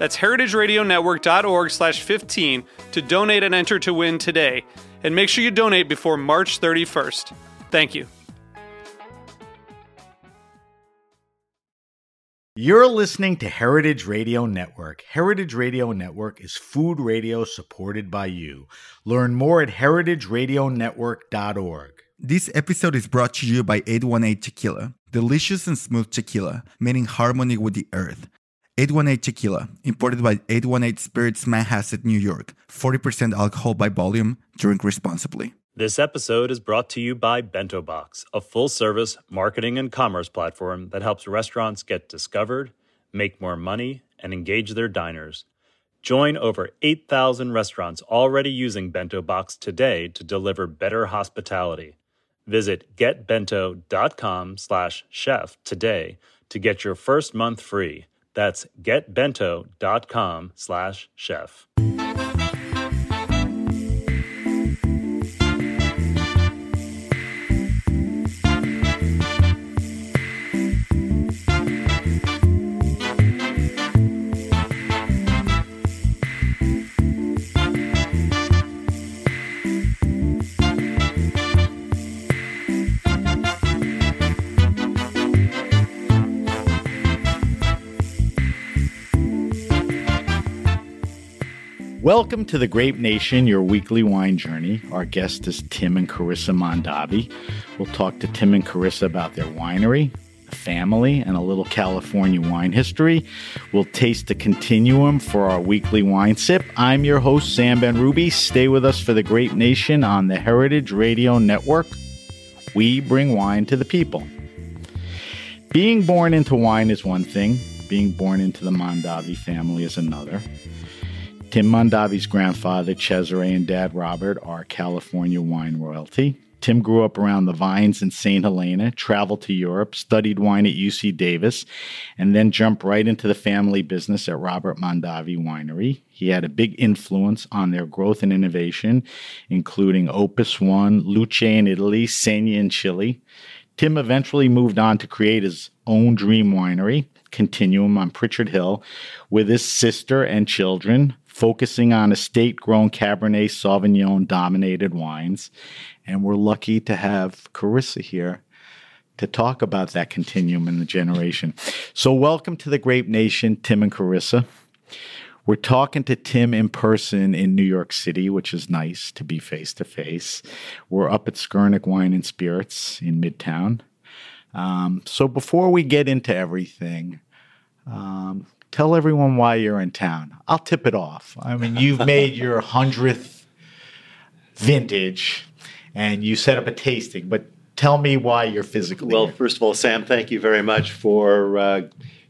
That's heritageradionetwork.org slash 15 to donate and enter to win today. And make sure you donate before March 31st. Thank you. You're listening to Heritage Radio Network. Heritage Radio Network is food radio supported by you. Learn more at heritageradionetwork.org. This episode is brought to you by 818 Tequila. Delicious and smooth tequila, made in harmony with the earth. 818 Tequila, imported by 818 Spirits Manhasset, New York. 40% alcohol by volume. Drink responsibly. This episode is brought to you by Bento Box, a full service marketing and commerce platform that helps restaurants get discovered, make more money, and engage their diners. Join over 8,000 restaurants already using Bento Box today to deliver better hospitality. Visit getbento.com slash chef today to get your first month free. That's getbento.com slash chef. Welcome to the Grape Nation, your weekly wine journey. Our guest is Tim and Carissa Mondavi. We'll talk to Tim and Carissa about their winery, family, and a little California wine history. We'll taste the continuum for our weekly wine sip. I'm your host, Sam Benrubi. Stay with us for the Grape Nation on the Heritage Radio Network. We bring wine to the people. Being born into wine is one thing, being born into the Mondavi family is another. Tim Mondavi's grandfather, Cesare, and dad, Robert, are California wine royalty. Tim grew up around the vines in St. Helena, traveled to Europe, studied wine at UC Davis, and then jumped right into the family business at Robert Mondavi Winery. He had a big influence on their growth and innovation, including Opus One, Luce in Italy, Sena in Chile. Tim eventually moved on to create his own dream winery, Continuum on Pritchard Hill, with his sister and children, focusing on estate grown Cabernet Sauvignon dominated wines. And we're lucky to have Carissa here to talk about that continuum in the generation. So, welcome to the Grape Nation, Tim and Carissa. We're talking to Tim in person in New York City, which is nice to be face to face. We're up at Skurnik Wine and Spirits in Midtown. Um, so, before we get into everything, um, tell everyone why you're in town. I'll tip it off. I mean, you've made your hundredth vintage, and you set up a tasting. But tell me why you're physically. Well, here. first of all, Sam, thank you very much for uh,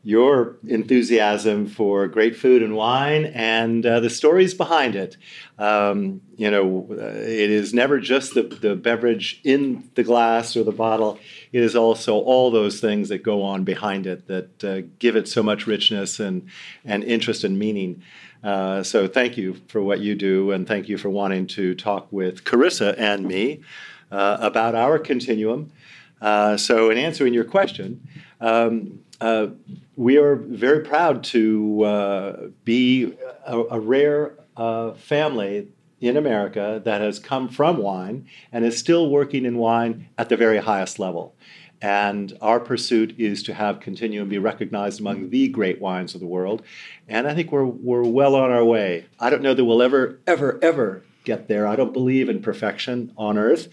your enthusiasm for great food and wine and uh, the stories behind it. Um, you know, uh, it is never just the, the beverage in the glass or the bottle. It is also all those things that go on behind it that uh, give it so much richness and, and interest and meaning. Uh, so thank you for what you do, and thank you for wanting to talk with Carissa and me uh, about our continuum. Uh, so, in answering your question, um, uh, we are very proud to uh, be a, a rare uh, family in America that has come from wine and is still working in wine at the very highest level. And our pursuit is to have Continuum be recognized among the great wines of the world. And I think we're, we're well on our way. I don't know that we'll ever, ever, ever get there. I don't believe in perfection on earth,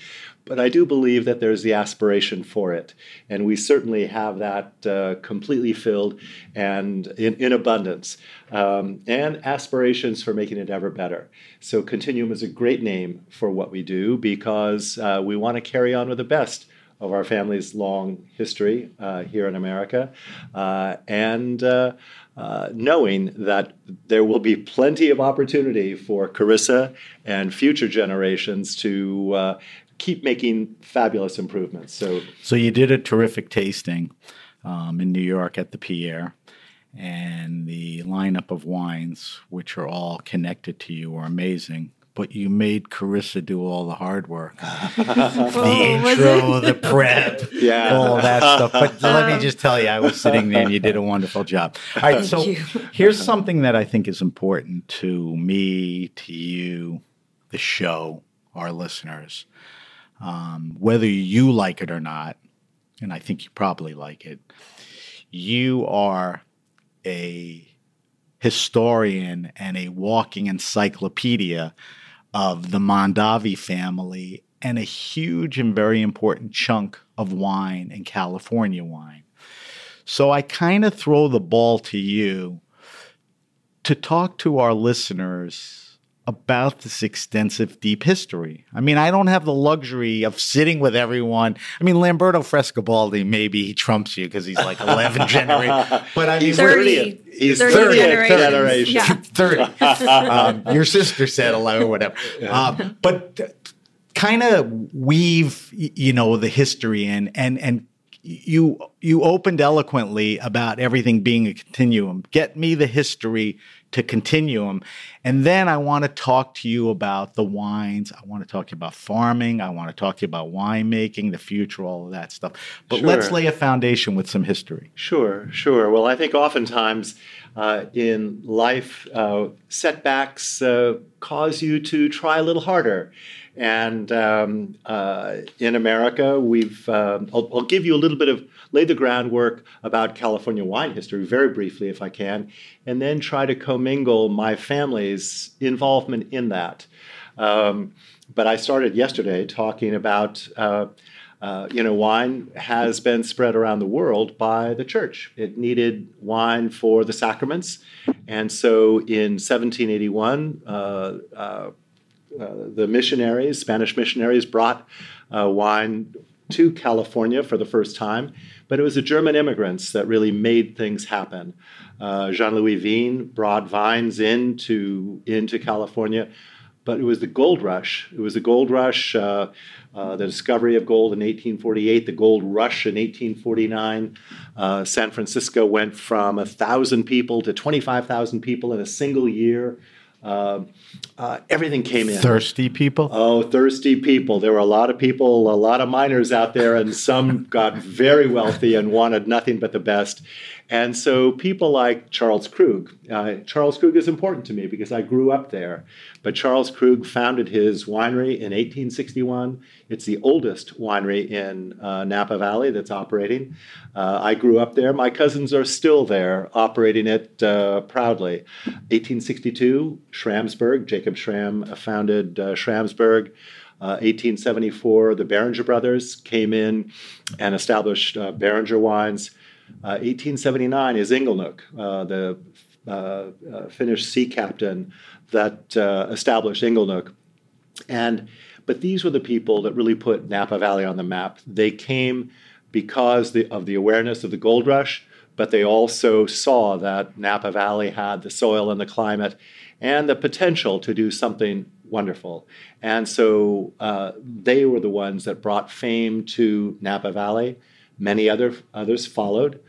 but I do believe that there's the aspiration for it. And we certainly have that uh, completely filled and in, in abundance, um, and aspirations for making it ever better. So, Continuum is a great name for what we do because uh, we want to carry on with the best of our family's long history uh, here in America. Uh, and uh, uh, knowing that there will be plenty of opportunity for Carissa and future generations to uh, keep making fabulous improvements. So, so you did a terrific tasting um, in New York at the Pierre, and the lineup of wines, which are all connected to you, are amazing but you made Carissa do all the hard work. the Oh, intro, the prep, Yeah. all that stuff. But let me just tell you, I was sitting there and you did a wonderful job. All right, so you. here's something that I think is important to me, to you, the show, our listeners. Um, whether you like it or not, and I think you probably like it, you are a historian and a walking encyclopedia of the Mondavi family and a huge and very important chunk of wine and California wine. So I kind of throw the ball to you to talk to our listeners about this extensive, deep history. I mean, I don't have the luxury of sitting with everyone. I mean, Lamberto Frescobaldi, maybe he trumps you because he's like 11 generations. But I mean, He's 30. He's 30 30th generations. generation. Yeah. 30. um, your sister said 11, whatever. Um, but kind of weave, you know, the history in and, and, you you opened eloquently about everything being a continuum. Get me the history to continuum, and then I want to talk to you about the wines. I want to talk to you about farming. I want to talk to you about winemaking, the future, all of that stuff. But let's lay a foundation with some history. Sure, sure. Well, I think oftentimes uh, in life, uh, setbacks uh, cause you to try a little harder. And um, uh, in America, we've, um, I'll, I'll give you a little bit of, lay the groundwork about California wine history very briefly, if I can, and then try to commingle my family's involvement in that. Um, but I started yesterday talking about. Uh, uh, you know, wine has been spread around the world by the church. It needed wine for the sacraments. And so in 1781, uh, uh, uh, the missionaries, Spanish missionaries, brought uh, wine to California for the first time. But it was the German immigrants that really made things happen. Uh, Jean Louis Vigne brought vines into, into California but it was the gold rush. It was the gold rush, uh, uh, the discovery of gold in 1848, the gold rush in 1849. Uh, San Francisco went from 1,000 people to 25,000 people in a single year. Uh, uh, everything came in. Thirsty people. Oh, thirsty people. There were a lot of people, a lot of miners out there, and some got very wealthy and wanted nothing but the best. And so people like Charles Krug, uh, Charles Krug is important to me because I grew up there. But Charles Krug founded his winery in 1861. It's the oldest winery in uh, Napa Valley that's operating. Uh, I grew up there. My cousins are still there, operating it uh, proudly. 1862, Schramsberg, Jacob Schramm founded uh, Schramsberg. Uh, 1874, the Beringer brothers came in and established uh, wines. Uh, 1879 is Inglenook, uh, the uh, uh, Finnish sea captain that uh, established Inglenook. And but these were the people that really put Napa Valley on the map. They came because the, of the awareness of the gold rush, but they also saw that Napa Valley had the soil and the climate and the potential to do something wonderful. And so uh, they were the ones that brought fame to Napa Valley. Many other others followed,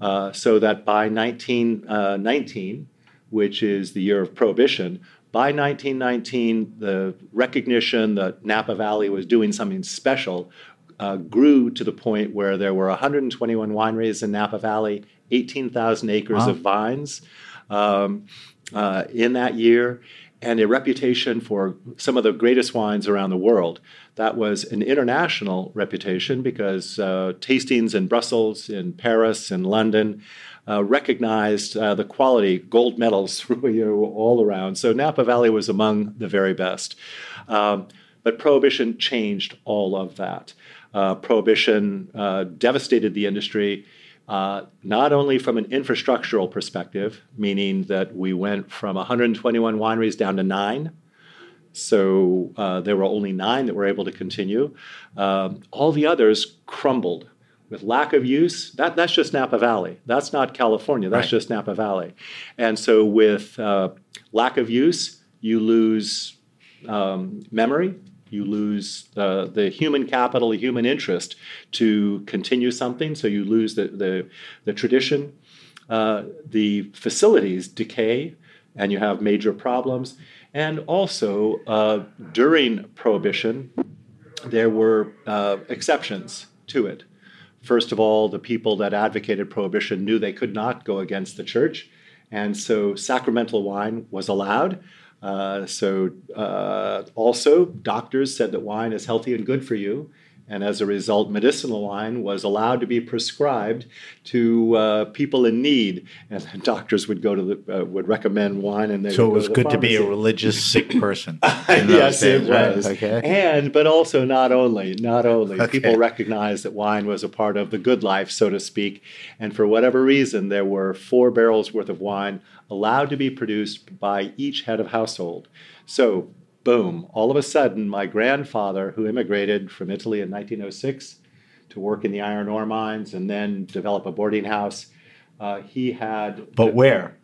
uh, so that by 1919, which is the year of Prohibition, by 1919, the recognition that Napa Valley was doing something special uh, grew to the point where there were 121 wineries in Napa Valley, 18,000 acres Wow. of vines um, uh, in that year. and a reputation for some of the greatest wines around the world. That was an international reputation because uh, tastings in Brussels, in Paris, in London uh, recognized uh, the quality, gold medals you know, all around. So Napa Valley was among the very best. Um, but Prohibition changed all of that. Uh, Prohibition uh, devastated the industry. Uh, not only from an infrastructural perspective, meaning that we went from 121 wineries down to nine, so uh, there were only nine that were able to continue. Um, all the others crumbled with lack of use. That, that's just Napa Valley. That's not California. That's right. just Napa Valley. And so with uh, lack of use, you lose um, memory, you lose uh, the human capital, the human interest to continue something. So you lose the, the, the tradition. Uh, the facilities decay and you have major problems. And also, uh, during Prohibition, there were uh, exceptions to it. First of all, the people that advocated Prohibition knew they could not go against the church. And so sacramental wine was allowed. Uh, so, uh, also, doctors said that wine is healthy and good for you. And as a result, medicinal wine was allowed to be prescribed to uh, people in need, and doctors would go to the uh, would recommend wine, and they so it was to good to be a religious sick person. yes, days, it was. Right? Okay. And but also not only not only Okay. people recognized that wine was a part of the good life, so to speak, and for whatever reason, there were four barrels worth of wine allowed to be produced by each head of household. So boom, all of a sudden, my grandfather, who immigrated from Italy in 1906 to work in the iron ore mines and then develop a boarding house, uh, he had. But where?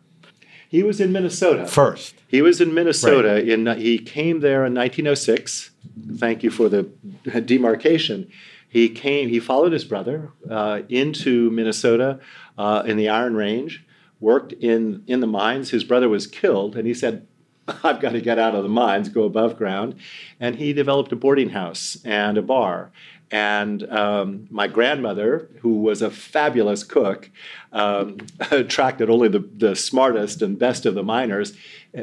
He was in Minnesota. First. He was in Minnesota. In he came there in 1906. Thank you for the demarcation. He came. He followed his brother uh, into Minnesota uh, in the Iron Range. Worked in in the mines. His brother was killed, and he said, I've got to get out of the mines, go above ground. And he developed a boarding house and a bar. And um, my grandmother, who was a fabulous cook, um, attracted only the, the smartest and best of the miners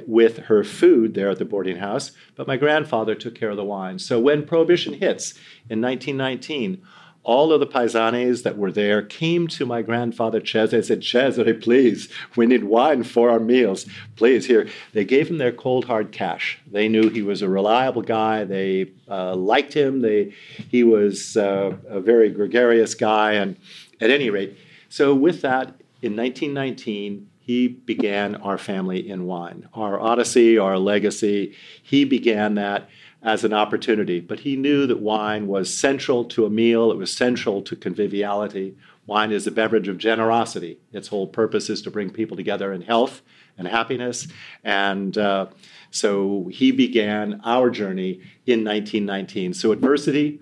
with her food there at the boarding house. But my grandfather took care of the wine. So when Prohibition hits in 1919, all of the paisanes that were there came to my grandfather Cesare and said, Cesare, please, we need wine for our meals. Please, here. They gave him their cold, hard cash. They knew he was a reliable guy. They uh, liked him. They, he was uh, a very gregarious guy. And at any rate, so with that, in 1919, he began our family in wine, our odyssey, our legacy. He began that as an opportunity. But he knew that wine was central to a meal, it was central to conviviality. Wine is a beverage of generosity. Its whole purpose is to bring people together in health and happiness. And uh, so he began our journey in 1919. So adversity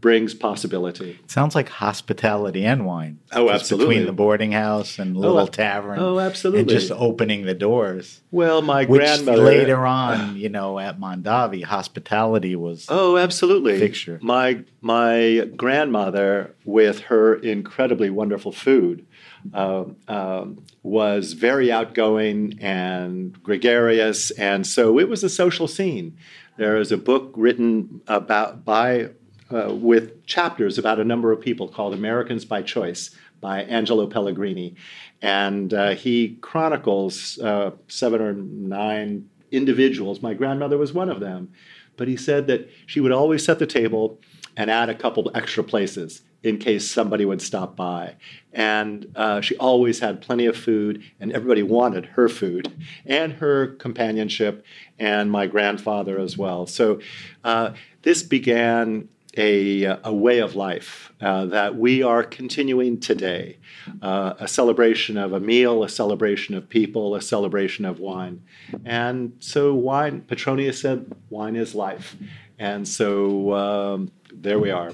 brings possibility. Sounds like hospitality and wine. Oh, absolutely. Between the boarding house and little Oh, tavern. oh, absolutely. And just opening the doors. Well, my Which grandmother. later on, you know, at Mondavi, hospitality was. Oh, absolutely. Fixture. My my grandmother, with her incredibly wonderful food, um, um, was very outgoing and gregarious, and so it was a social scene. There is a book written about by uh, with chapters about a number of people called Americans by Choice by Angelo Pellegrini, and uh, he chronicles uh, seven or nine individuals. My grandmother was one of them. But he said that she would always set the table and add a couple extra places in case somebody would stop by. And uh, she always had plenty of food, and everybody wanted her food and her companionship, and my grandfather as well. So uh, this began a, a way of life uh, that we are continuing today uh, a celebration of a meal, a celebration of people, a celebration of wine. And so, wine, Petronius said, wine is life. And so, um, there we are.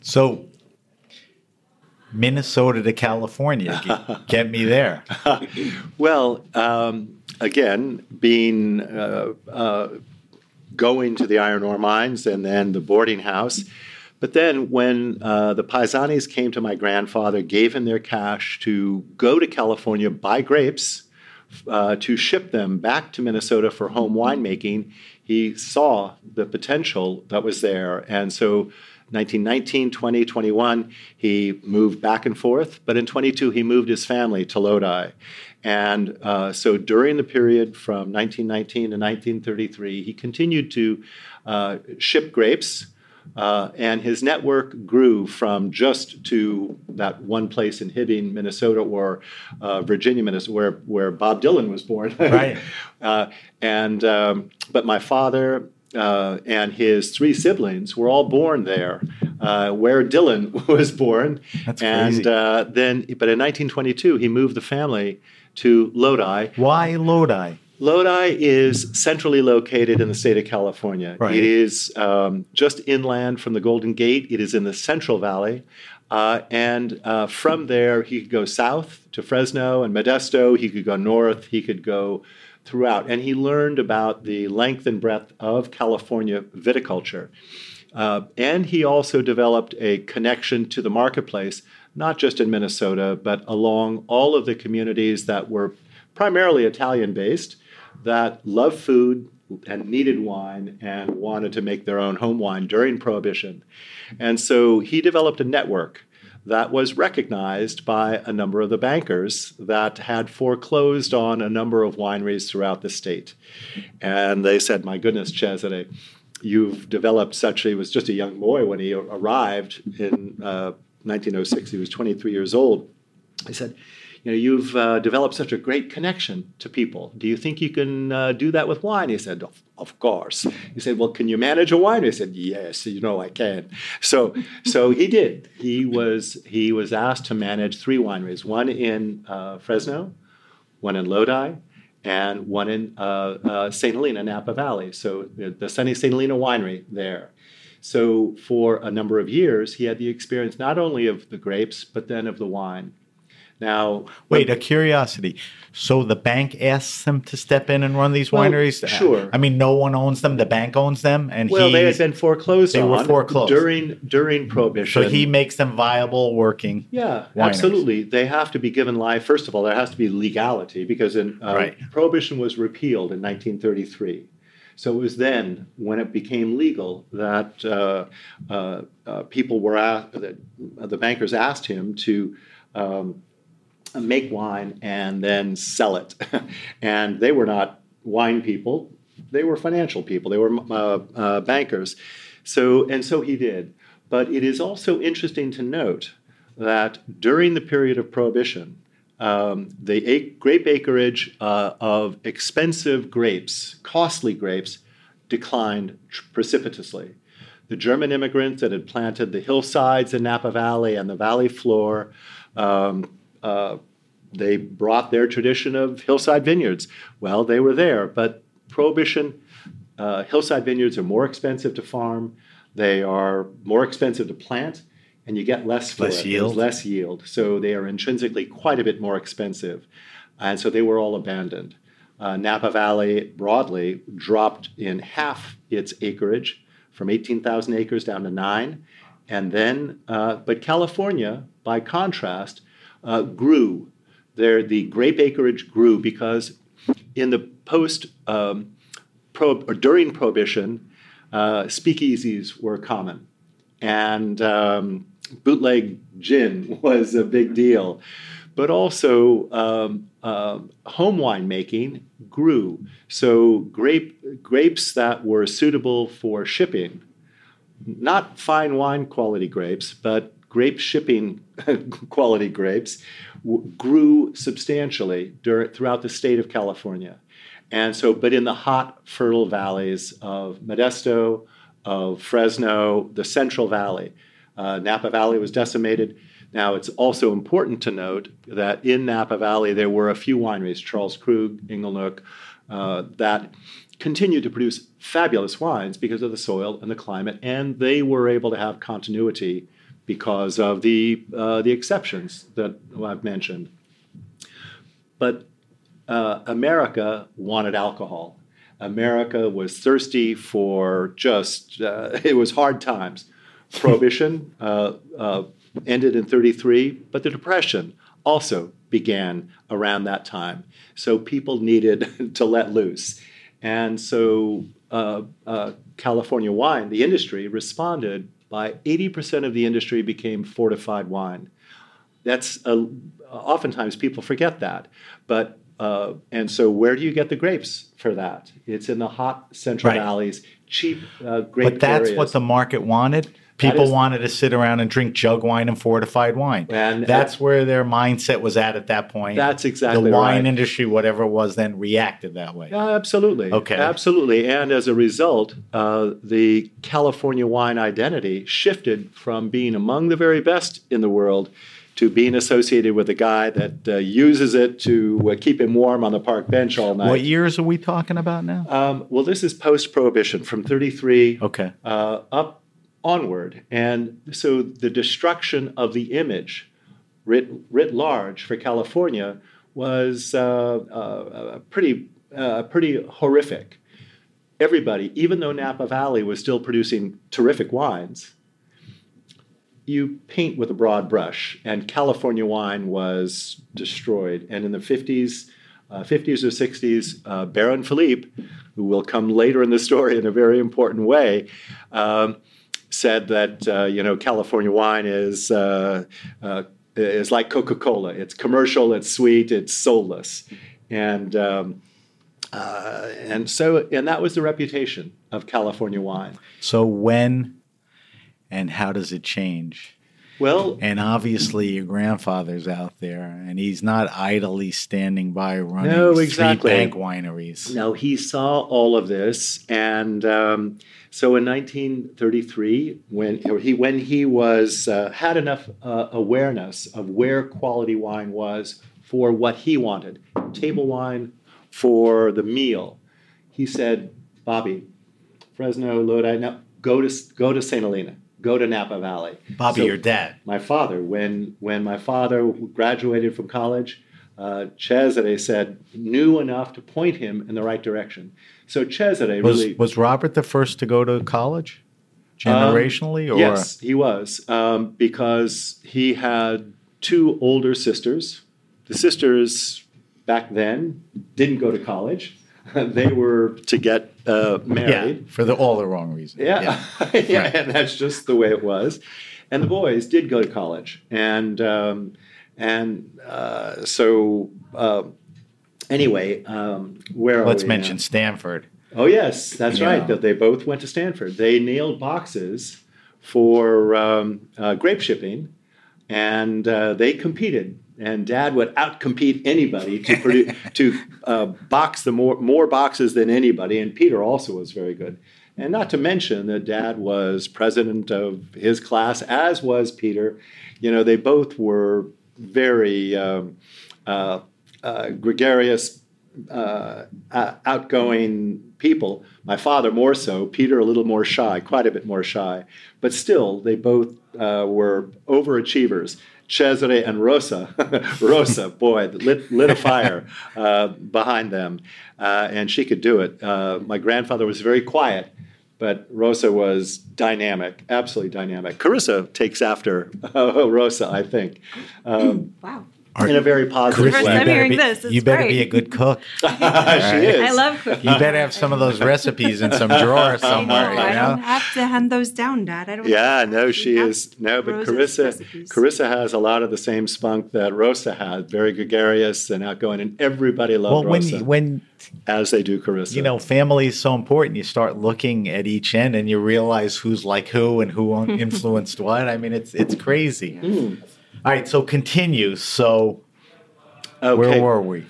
So, Minnesota to California, get, get me there. Well, um, again, being uh, uh, going to the iron ore mines and then the boarding house. But then, when uh, the Paisanis came to my grandfather, gave him their cash to go to California, buy grapes uh, to ship them back to Minnesota for home winemaking, he saw the potential that was there. And so 1919, 20, 21, he moved back and forth. But in 22, he moved his family to Lodi. And uh, so during the period from 1919 to 1933, he continued to uh, ship grapes. Uh, and his network grew from just to that one place in Hibbing, Minnesota, or uh, Virginia, Minnesota, where, where Bob Dylan was born. Right. Uh, and um, but my father uh, and his three siblings were all born there, uh, where Dylan was born. That's and crazy. uh, then, but in 1922, he moved the family to Lodi. Why Lodi? Lodi is centrally located in the state of California. Right. It is um, just inland from the Golden Gate. It is in the Central Valley. Uh, and uh, from there, he could go south to Fresno and Modesto. He could go north. He could go throughout. And he learned about the length and breadth of California viticulture. Uh, and he also developed a connection to the marketplace, not just in Minnesota, but along all of the communities that were primarily Italian based that loved food and needed wine and wanted to make their own home wine during Prohibition. And so he developed a network that was recognized by a number of the bankers that had foreclosed on a number of wineries throughout the state. And they said, My goodness, Cesare, you've developed such, he was just a young boy when he arrived in uh, 1906, he was 23 years old. He said, you know, you've uh, developed such a great connection to people. Do you think you can uh, do that with wine? He said, of, of course. He said, well, can you manage a wine? He said, yes, you know I can. So, so he did. He was he was asked to manage three wineries: one in uh, Fresno, one in Lodi, and one in uh, uh, St. Helena, Napa Valley. So the, the Sunny St. Helena winery there. So for a number of years, he had the experience not only of the grapes, but then of the wine. Now, Wait, a curiosity. So the bank asks him to step in and run these Well, wineries? sure. I mean, no one owns them. The bank owns them, and well, he they had been foreclosed they on were foreclosed. during during Prohibition. so he makes them viable, working. Yeah, wineries. absolutely. They have to be given life. First of all, there has to be legality because in, uh, Right. prohibition was repealed in 1933. So it was then when it became legal that uh, uh, uh, people were asked, that the bankers asked him to um, make wine and then sell it. and they were not wine people; they were financial people. They were uh, uh, bankers. So and so he did. But it is also interesting to note that during the period of prohibition, um, the grape acreage uh, of expensive grapes, costly grapes, declined precipitously. The German immigrants that had planted the hillsides in Napa Valley and the valley floor, um, uh, they brought their tradition of hillside vineyards. Well, they were there, but prohibition, uh, hillside vineyards are more expensive to farm. They are more expensive to plant, and you get less for Less it. Yield. less yield. So they are intrinsically quite a bit more expensive. And so they were all abandoned. Uh, Napa Valley broadly dropped in half its acreage from 18,000 acres down to nine. And then, uh, but California, by contrast, uh, grew. There, the grape acreage grew because in the post um, pro, or during Prohibition, uh, speakeasies were common, and um, bootleg gin was a big deal. But also, um, uh, home wine making grew. So, grape, grapes that were suitable for shipping, not fine wine quality grapes, but grape shipping quality grapes, w- grew substantially dur- throughout the state of California. And so, but in the hot, fertile valleys of Modesto, of Fresno, the Central Valley, uh, Napa Valley was decimated. Now, it's also important to note that in Napa Valley, there were a few wineries, Charles Krug, Inglenook, uh, that continued to produce fabulous wines because of the soil and the climate, and they were able to have continuity because of the, uh, the exceptions that I've mentioned. But uh, America wanted alcohol. America was thirsty for just, uh, it was hard times. Prohibition uh, uh, ended in 33, but the Depression also began around that time. So people needed to let loose. And so uh, uh, California wine, the industry, responded by 80% of the industry became fortified wine. That's a, oftentimes people forget that. But uh, and so, where do you get the grapes for that? It's in the hot Central Right. Valleys, cheap uh, grape But that's areas. what the market wanted. People is- wanted to sit around and drink jug wine and fortified wine. And- that's where their mindset was at at that point. That's exactly the wine right. industry, whatever it was, then reacted that way. Yeah, absolutely. Okay. Absolutely. And as a result, uh, the California wine identity shifted from being among the very best in the world to being associated with a guy that uh, uses it to uh, keep him warm on the park bench all night. What years are we talking about now? Um, well, this is post prohibition from 33 Okay. uh, up onward. And so the destruction of the image writ, writ large for California was uh, uh, pretty, uh, pretty horrific. Everybody, even though Napa Valley was still producing terrific wines, you paint with a broad brush, and California wine was destroyed. And in the 50s, uh, 50s or 60s, uh, Baron Philippe, who will come later in the story in a very important way, um, said that uh, you know California wine is uh, uh, is like Coca-Cola. It's commercial, it's sweet, it's soulless, and um, uh, and so and that was the reputation of California wine. So when and how does it change? Well, And obviously, your grandfather's out there, and he's not idly standing by running No, street exactly. bank wineries. Now he saw all of this, and um, so in 1933, when he when he was uh, had enough uh, awareness of where quality wine was for what he wanted, table wine for the meal, he said, "Bobby, Fresno, Lodi, now go to go to St. Helena, go to Napa Valley." Bobby, So- your dad. my father when when my father graduated from college uh, Cesare said knew enough to point him in the right direction. So Cesare Was really was Robert the first to go to college, generationally, or? Um, yes he was um, because he had two older sisters. The sisters back then didn't go to college they were to get uh, yeah, married for the all the wrong reasons. Yeah, yeah, and that's just the way it was. And the boys did go to college, and um, and uh, so uh, anyway, um, where are Let's mention now? Stanford. Oh yes, that's Yeah. right. That they both went to Stanford. They nailed boxes for um, uh, grape shipping, and uh, they competed. And Dad would outcompete anybody to produce, to uh, box the more more boxes than anybody. And Peter also was very good. And not to mention that Dad was president of his class, as was Peter. You know, they both were very um, uh, uh, gregarious, uh, outgoing people. My father more so, Peter a little more shy, quite a bit more shy. But still, they both uh, were overachievers. Cesare and Rosa, Rosa, boy, lit, lit a fire uh, behind them, uh, and she could do it. Uh, my grandfather was very quiet, but Rosa was dynamic, absolutely dynamic. Carissa takes after uh, Rosa, I think, um, Wow. In a very positive First you time way. better hearing be, this. It's you better great. be a good cook. she is. I love cooking. You better have some of those recipes in some drawer I know. somewhere. You I don't have to hand those down, Dad. I don't. Yeah, no, actually she is no, but Rosa's Carissa, recipes. Carissa has a lot of the same spunk that Rosa had. Very gregarious and outgoing, and everybody Well, loved when Rosa you- when as they do Carissa. you know family is so important, you start looking at each end and you realize who's like who and who influenced what. I mean, it's it's crazy. Hmm. All right, so continue. So okay. where were we?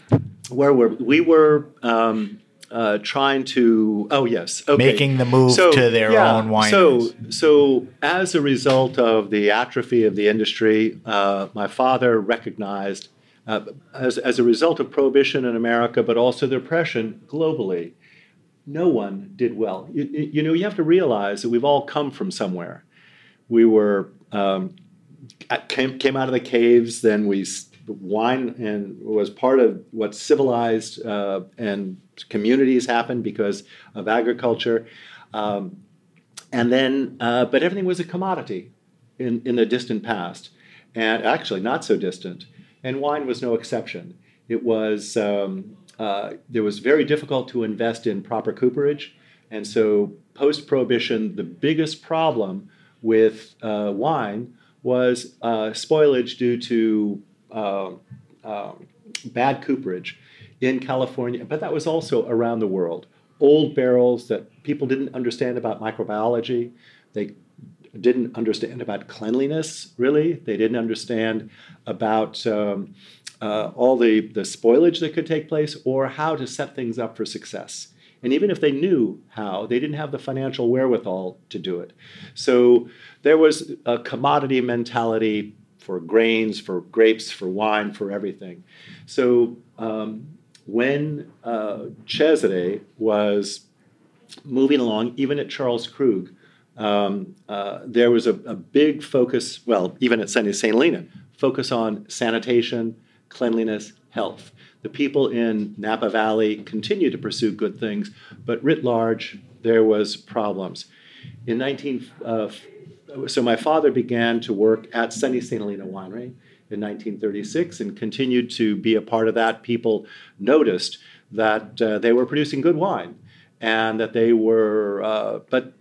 where were we? We were um, uh, trying to. Oh yes, okay. Making the move to their own wineries. So, so as a result of the atrophy of the industry, uh, my father recognized, uh, as as a result of prohibition in America, but also the oppression globally, no one did well. You, you know, you have to realize that we've all come from somewhere. We were um, came, came out of the caves, then we wine and was part of what civilized uh, and communities happened because of agriculture. Um, and then, uh, but everything was a commodity in, in the distant past, and actually not so distant. and wine was no exception. It was um, uh, was very difficult to invest in proper cooperage, and so post prohibition, the biggest problem with uh, wine was uh, spoilage due to uh, um, bad cooperage in California, but that was also around the world. Old barrels that people didn't understand about microbiology. They didn't understand about cleanliness, really. They didn't understand about um, uh, all the, the spoilage that could take place or how to set things up for success. And even if they knew how, they didn't have the financial wherewithal to do it. So there was a commodity mentality for grains, for grapes, for wine, for everything. So um, when uh, Cesare was moving along, even at Charles Krug, um, uh, there was a, a, big focus, well, even at St. Helena, focus on sanitation, cleanliness, health. The people in Napa Valley continue to pursue good things, but writ large, there was problems. In 19, uh, so my father began to work at Sunny St. Helena Winery in 1936 and continued to be a part of that. People noticed that uh, they were producing good wine and that they were, uh, but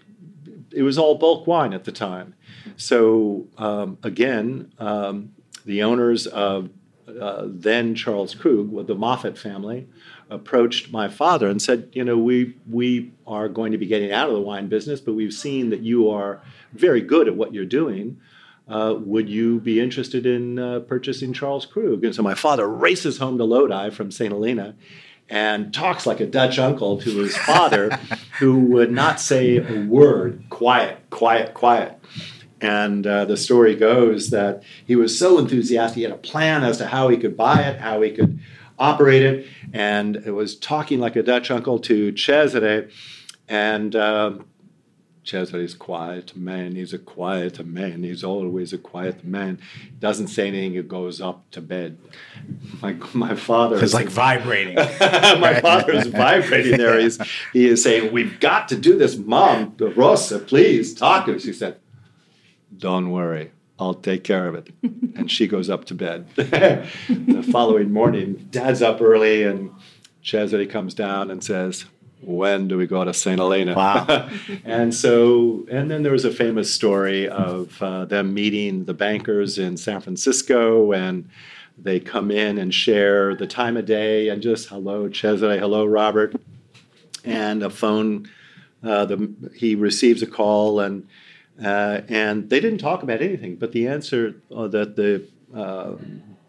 it was all bulk wine at the time. So um, again, um, the owners of uh, then Charles Krug with the Moffitt family approached my father and said, you know, we we are going to be getting out of the wine business, but we've seen that you are very good at what you're doing. Uh, would you be interested in uh, purchasing Charles Krug? And so my father races home to Lodi from St. Helena and talks like a Dutch uncle to his father, who would not say a word. Quiet, quiet, quiet. And uh, the story goes that he was so enthusiastic, he had a plan as to how he could buy it, how he could operate it, and it was talking like a Dutch uncle to Cesare. And uh, Cesare's quiet man. He's a quiet man. He's always a quiet man. Doesn't say anything. He goes up to bed. My my father is like vibrating. my father is vibrating there. He's he is saying, "We've got to do this, Mom. Rosa, please talk to us." She said, don't worry, I'll take care of it. and she goes up to bed. the following morning, dad's up early, and Cesare comes down and says, when do we go to St. Helena? Wow. and so, and then there was a famous story of uh, them meeting the bankers in San Francisco, and they come in and share the time of day and just hello, Cesare, hello, Robert. And a phone, uh, the, he receives a call, and uh, and they didn't talk about anything, but the answer uh, that the uh,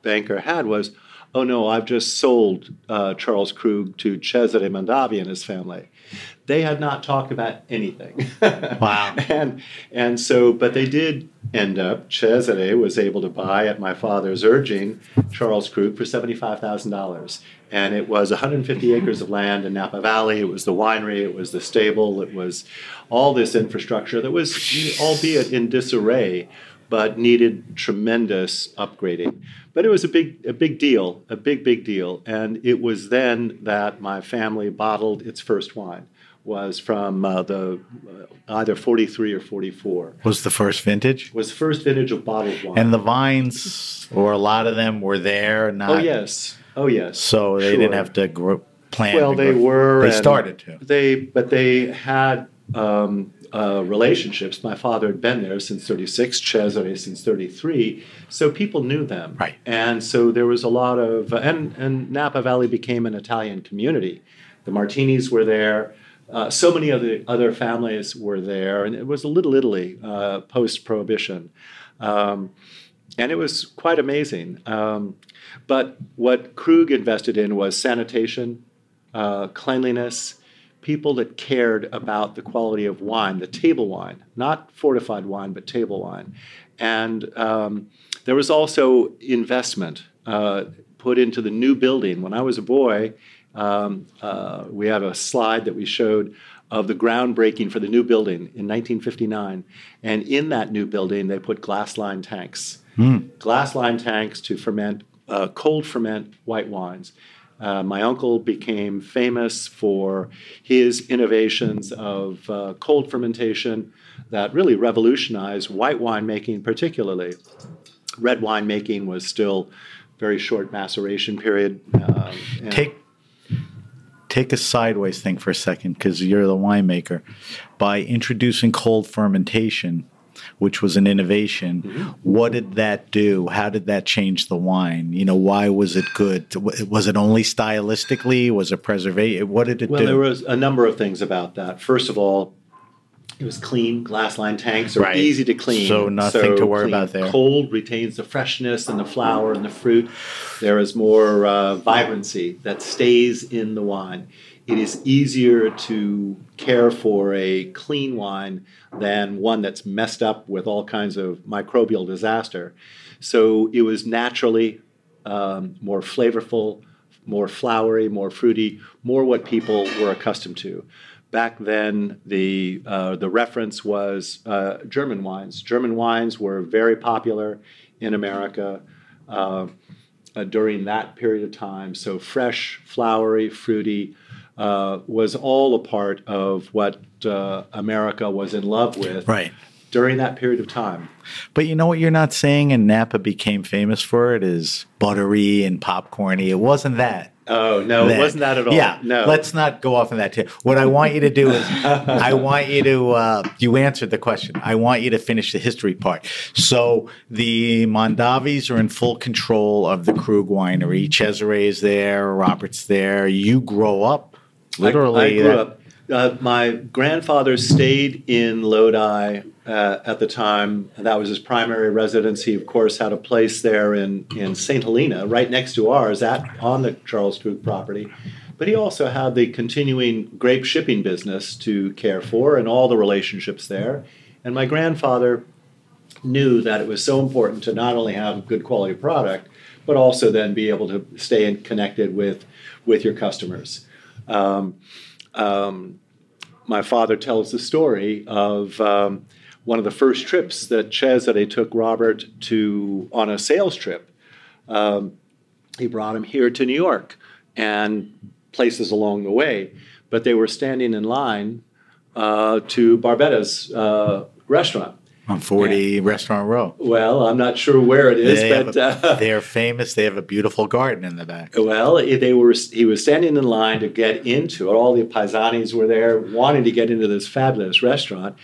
banker had was, oh no, I've just sold uh, Charles Krug to Cesare Mondavi and his family. They had not talked about anything. wow. and, and so, but they did end up, Cesare was able to buy at my father's urging Charles Krug for $75,000 and it was 150 acres of land in Napa Valley. It was the winery, it was the stable, it was all this infrastructure that was, albeit in disarray, but needed tremendous upgrading. But it was a big, a big deal, a big, big deal. And it was then that my family bottled its first wine. Was from uh, the uh, either 43 or 44. Was the first vintage? Was the first vintage of bottled wine. And the vines, or a lot of them, were there. Not oh yes, Oh yes. So they sure. didn't have to grow, plan. Well, they were. They started to. They, but they had um, uh, relationships. My father had been there since '36, Cesare since '33, so people knew them. Right. And so there was a lot of, uh, and and Napa Valley became an Italian community. The Martinis were there. Uh, so many of the other families were there, and it was a little Italy uh, post Prohibition. Um, and it was quite amazing. Um, but what Krug invested in was sanitation, uh, cleanliness, people that cared about the quality of wine, the table wine, not fortified wine, but table wine. And um, there was also investment uh, put into the new building. When I was a boy, um, uh, we have a slide that we showed of the groundbreaking for the new building in 1959. And in that new building, they put glass line tanks Mm. Glass line tanks to ferment, uh, cold ferment white wines. Uh, my uncle became famous for his innovations of uh, cold fermentation that really revolutionized white wine making, particularly. Red wine making was still very short maceration period. Um, Take take a sideways thing for a second because you're the winemaker. By introducing cold fermentation, which was an innovation, Mm-hmm. what did that do? How did that change the wine? You know, why was it good? Was it only stylistically? Was it preservation? What did it Well, do? Well, there was a number of things about that. First of all, it was clean. glass lined tanks are Right. easy to clean. So nothing to worry clean. about there. Cold retains the freshness and the flower and the fruit. There is more uh, vibrancy that stays in the wine. It is easier to care for a clean wine than one that's messed up with all kinds of microbial disaster. So it was naturally um, more flavorful, more flowery, more fruity, more what people were accustomed to. Back then, the uh, the reference was uh, German wines. German wines were very popular in America uh, uh, during that period of time. So fresh, flowery, fruity uh, was all a part of what uh, America was in love with right. during that period of time. But you know what you're not saying, and Napa became famous for it is buttery and popcorny. It wasn't that. Oh no, then. it wasn't that at all. Yeah, no. Let's not go off on that too. What I want you to do is, I want you to. Uh, you answered the question. I want you to finish the history part. So the Mondavis are in full control of the Krug Winery. Cesare is there. Robert's there. You grow up I- literally. I, grew that- up. Uh, my grandfather stayed in Lodi uh, at the time. That was his primary residence. He, of course, had a place there in, in St. Helena, right next to ours, at on the Charles Krug property. But he also had the continuing grape shipping business to care for and all the relationships there. And my grandfather knew that it was so important to not only have good quality product, but also then be able to stay connected with with your customers. Um, um, my father tells the story of um, one of the first trips that Cesare took Robert to on a sales trip. Um, he brought him here to New York and places along the way, but they were standing in line uh, to Barbetta's uh, restaurant. on 40 Restaurant Row. Well, I'm not sure where it is, They but a- uh, they're famous. They have a beautiful garden in the back. Well, they were. He was standing in line to get into it. All the paisanis were there, wanting to get into this fabulous restaurant,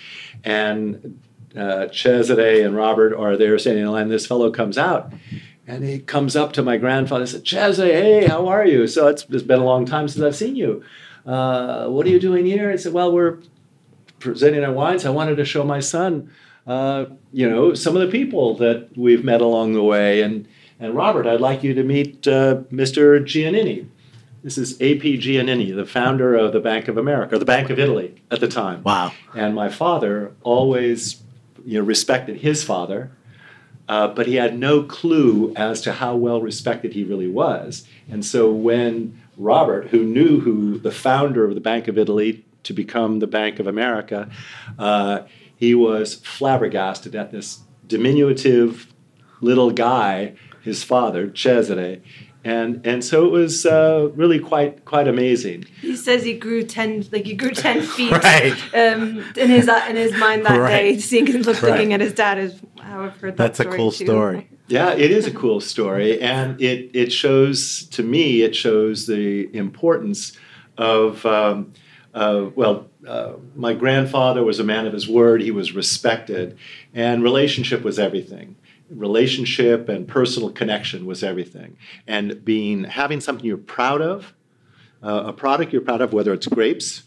and uh, Cesare and Robert are there standing in line. This fellow comes out, and he comes up to my grandfather and said, "Cesare, hey, how are you? So it's, it's been a long time since I've seen you. Uh, what are you doing here?" I said, "Well, we're presenting our wines. I wanted to show my son." Uh, you know, some of the people that we've met along the way. And, and Robert, I'd like you to meet uh, Mr. Giannini. This is A.P. Giannini, the founder of the Bank of America, the Bank of Italy at the time. Wow. And my father always you know, respected his father, uh, but he had no clue as to how well respected he really was. And so when Robert, who knew who the founder of the Bank of Italy to become the Bank of America, uh, he was flabbergasted at this diminutive little guy, his father, Cesare. And, and so it was uh, really quite quite amazing. He says he grew ten, like he grew ten feet. Right. Um, in his in his mind that Right. day, seeing look, Right. looking at his dad is how I've heard that. That's a cool too. story. Yeah, it is a cool story, and it it shows to me it shows the importance of um, uh, well, uh, my grandfather was a man of his word. He was respected, and relationship was everything. Relationship and personal connection was everything, and being having something you're proud of, uh, a product you're proud of, whether it's grapes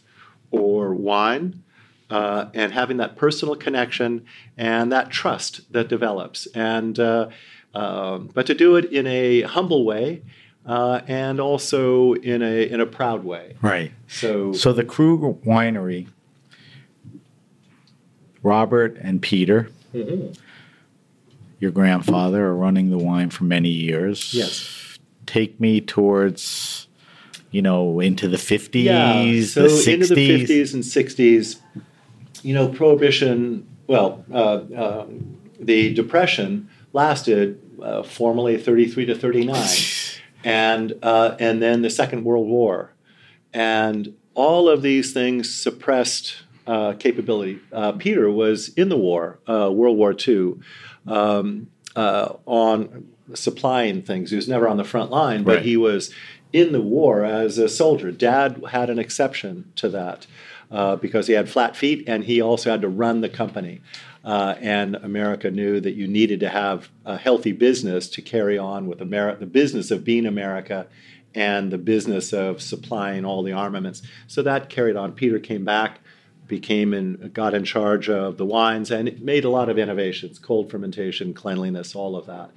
or wine, uh, and having that personal connection and that trust that develops. And uh, um, but to do it in a humble way uh, and also in a in a proud way. Right. So, So the Krug Winery, Robert and Peter, Mhm. Your grandfather, are running the wine for many years. Yes. Take me towards, you know, into the 50s, yeah, so the 60s. into the fifties and sixties, you know, prohibition. Well, uh, um, the depression lasted uh, formally thirty three to thirty nine. and uh, and then the Second World War, and all of these things suppressed uh, capability. Uh, Peter was in the war, uh, World War II, um, uh, on supplying things. He was never on the front line, but Right. he was in the war as a soldier. Dad had an exception to that uh, because he had flat feet and he also had to run the company. Uh, and America knew that you needed to have a healthy business to carry on with the business of being America and the business of supplying all the armaments. So that carried on. Peter came back, became and got in charge of the wines, and it made a lot of innovations: cold fermentation, cleanliness, all of that.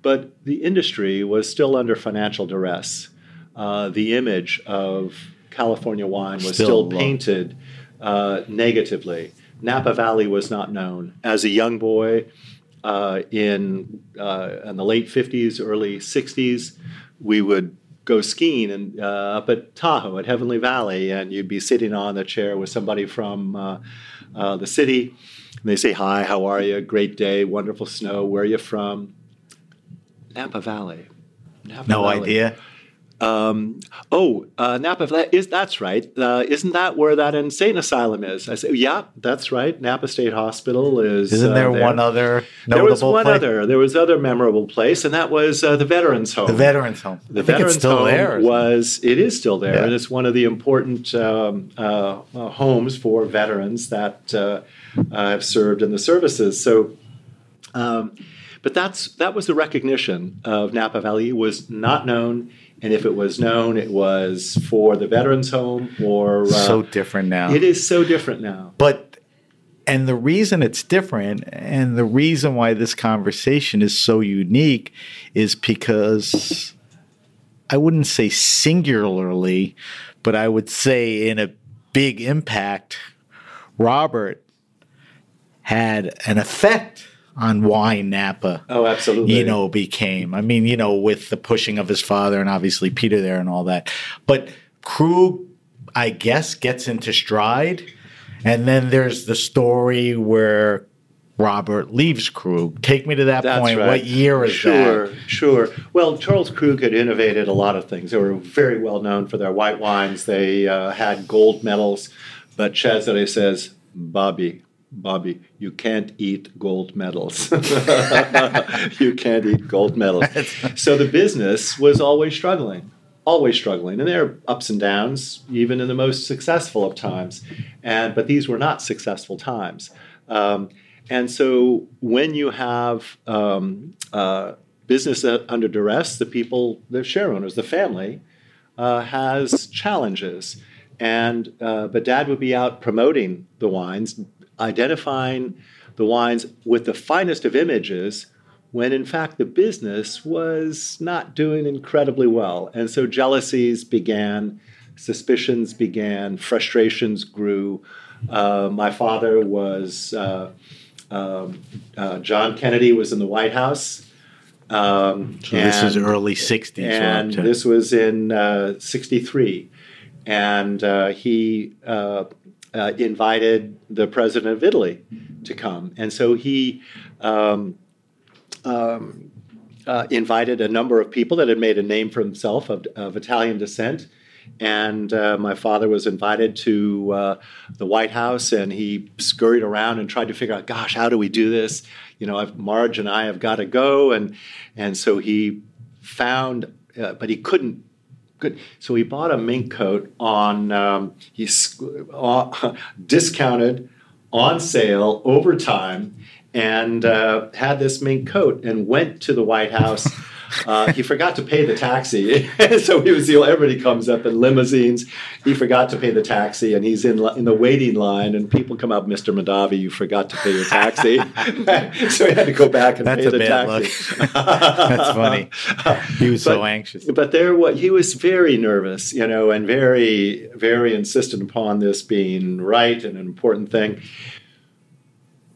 But the industry was still under financial duress. Uh, the image of California wine was Still still, painted uh, negatively. Napa Valley was not known. As a young boy uh, in, uh, in the late 50s, early 60s, we would go skiing and uh, up at Tahoe at Heavenly Valley, and you'd be sitting on the chair with somebody from uh, uh, the city. And they say, Hi, how are you? Great day, wonderful snow. Where are you from? Napa Valley. Napa No Valley. idea. Um, oh, uh, Napa Valley is that's right. Uh, isn't that where that insane asylum is? I said, yeah, that's right. Napa State Hospital is. Isn't uh, there, one other There was one place? other. There was other memorable place, and that was uh, the Veterans Home. The Veterans Home. The I Veterans Home there. isn't it? was it is still there, Yeah. and it's one of the important um, uh, uh, homes for veterans that uh, uh, have served in the services. So, um, but that's that was the recognition of Napa Valley It was not known, and if it was known, it was for the Veterans Home or uh, so different now. it is so different now. But and the reason it's different and the reason why this conversation is so unique is because I wouldn't say singularly, but I would say in a big impact, Robert had an effect on why Napa Oh, absolutely. you know, became. I mean, you know, with the pushing of his father and obviously Peter there and all that. But Krug, I guess, gets into stride. And then there's the story where Robert leaves Krug. Take me to that That's point. right. What year is sure, that? Sure, sure. Well, Charles Krug had innovated a lot of things. They were very well known for their white wines. They uh, had gold medals. But Cesare says, Bobby, Bobby, you can't eat gold medals. you can't eat gold medals. so the business was always struggling, always struggling. And there are ups and downs, even in the most successful of times. And but these were not successful times. Um, and so when you have um, uh, business under duress, the people, the share owners, the family, uh, has challenges. And uh, but Dad would be out promoting the wines, identifying the wines with the finest of images, when in fact the business was not doing incredibly well. And so jealousies began, suspicions began, frustrations grew. Uh, my father was. Uh, um, uh, John Kennedy was in the White House. Um, So this is early 60s. and this was in uh, 63 and uh, he uh, invited the president of italy to come and so he um, um, uh, invited a number of people that had made a name for himself of, of italian descent and uh, my father was invited to uh, the White House, and he scurried around and tried to figure out, "Gosh, how do we do this?" You know, I've, Marge and I have got to go, and and so he found, uh, but he couldn't. Good. So he bought a mink coat on um, he's uh, discounted on sale over time, and uh, had this mink coat and went to the White House. Uh, he forgot to pay the taxi, so he was the everybody comes up in limousines. He forgot to pay the taxi, and he's in in the waiting line, and people come up, Mister Mondavi, you forgot to pay your taxi, so he had to go back and That's pay the bad taxi. That's funny. He was so anxious. But there, what he was very nervous, you know, and very, very insistent upon this being right and an important thing.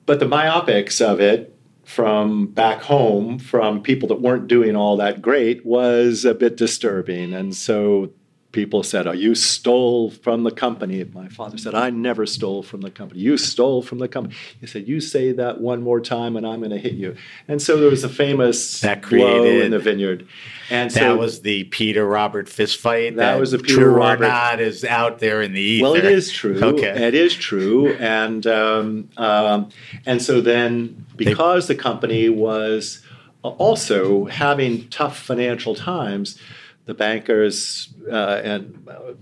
But the myopics of it from back home, from people that weren't doing all that great, was a bit disturbing. And so people said, Oh, you stole from the company. My father said, I never stole from the company. You stole from the company. He said, You say that one more time and I'm going to hit you. And so there was a famous That created- in the vineyard. And so that was the Peter Robert fist fight. That was the Peter true Robert- or not is out there in the ether. Well, it is true. Okay. It is true, and um, um, and so then because the company was also having tough financial times, the bankers uh, and uh,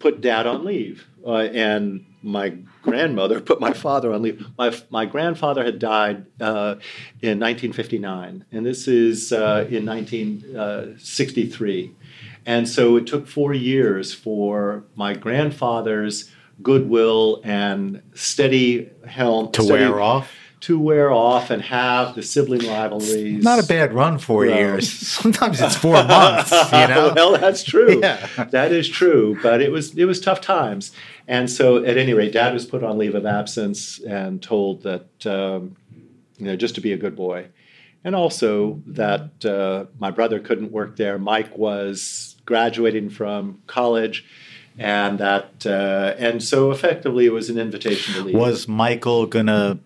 put dad on leave, uh, and my grandmother put my father on leave. My my grandfather had died uh, in 1959, and this is uh, in 1963, and so it took four years for my grandfather's goodwill and steady helm To steady- wear off? To wear off and have the sibling rivalries. Not a bad run, four Well- years. Sometimes it's four months, you know? well, that's true. Yeah. That is true. But it was it was tough times, and so at any rate, Dad was put on leave of absence and told that um, you know just to be a good boy, and also that uh, my brother couldn't work there. Mike was graduating from college. And that, uh, and so effectively, it was an invitation to leave. Was Michael gonna?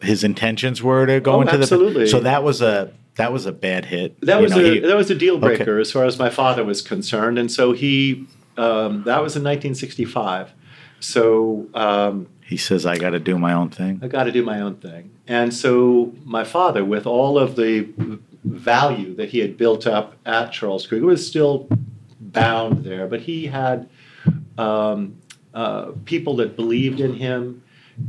His intentions were to go Oh, into absolutely. the. So that was a that was a bad hit. That You was know, a he- that was a deal breaker Okay. as far as my father was concerned, and so he um, that was in 1965. So um, he says, "I got to do my own thing." I got to do my own thing, and so my father, with all of the value that he had built up at Charles Krug, was still bound there, but he had um, uh, people that believed in him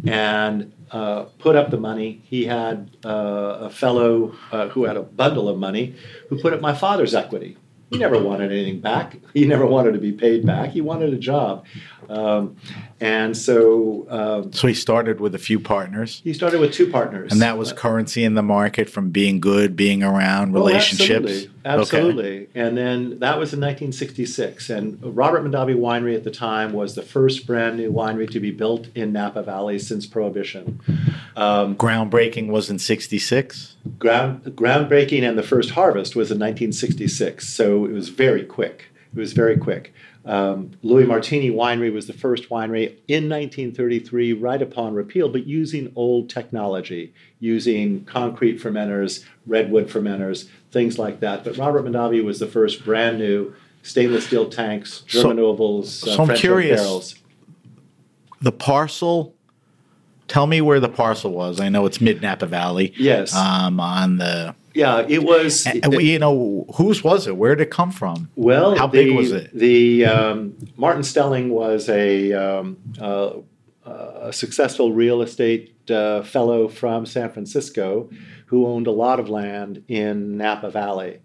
and uh, put up the money. He had uh, a fellow uh, who had a bundle of money who put up my father's equity. He never wanted anything back. He never wanted to be paid back. He wanted a job. Um, and so um, So he started with a few partners, he started with two partners. and that was currency in the market from being good, being around, relationships. Oh, absolutely. Absolutely. And then that was in 1966. And Robert Mondavi Winery at the time was the first brand new winery to be built in Napa Valley since Prohibition. Um, Groundbreaking was in '66. ground, groundbreaking and the first harvest was in 1966. So it was very quick. It was very quick. Um, Louis Martini Winery was the first winery in 1933, right upon repeal, but using old technology, using concrete fermenters, redwood fermenters, things like that. But Robert Mondavi was the first brand new stainless steel tanks, So- German ovals, uh, so I'm French curious. barrels. The parcel. Tell me where the parcel was. I know it's mid Napa Valley. Yes. Um, on the. Yeah, it was. and- and, you know, whose was it? Where did it come from? Well, How the, big was it? The um, Martin Stelling was a, um, uh, a successful real estate uh, fellow from San Francisco who owned a lot of land in Napa Valley.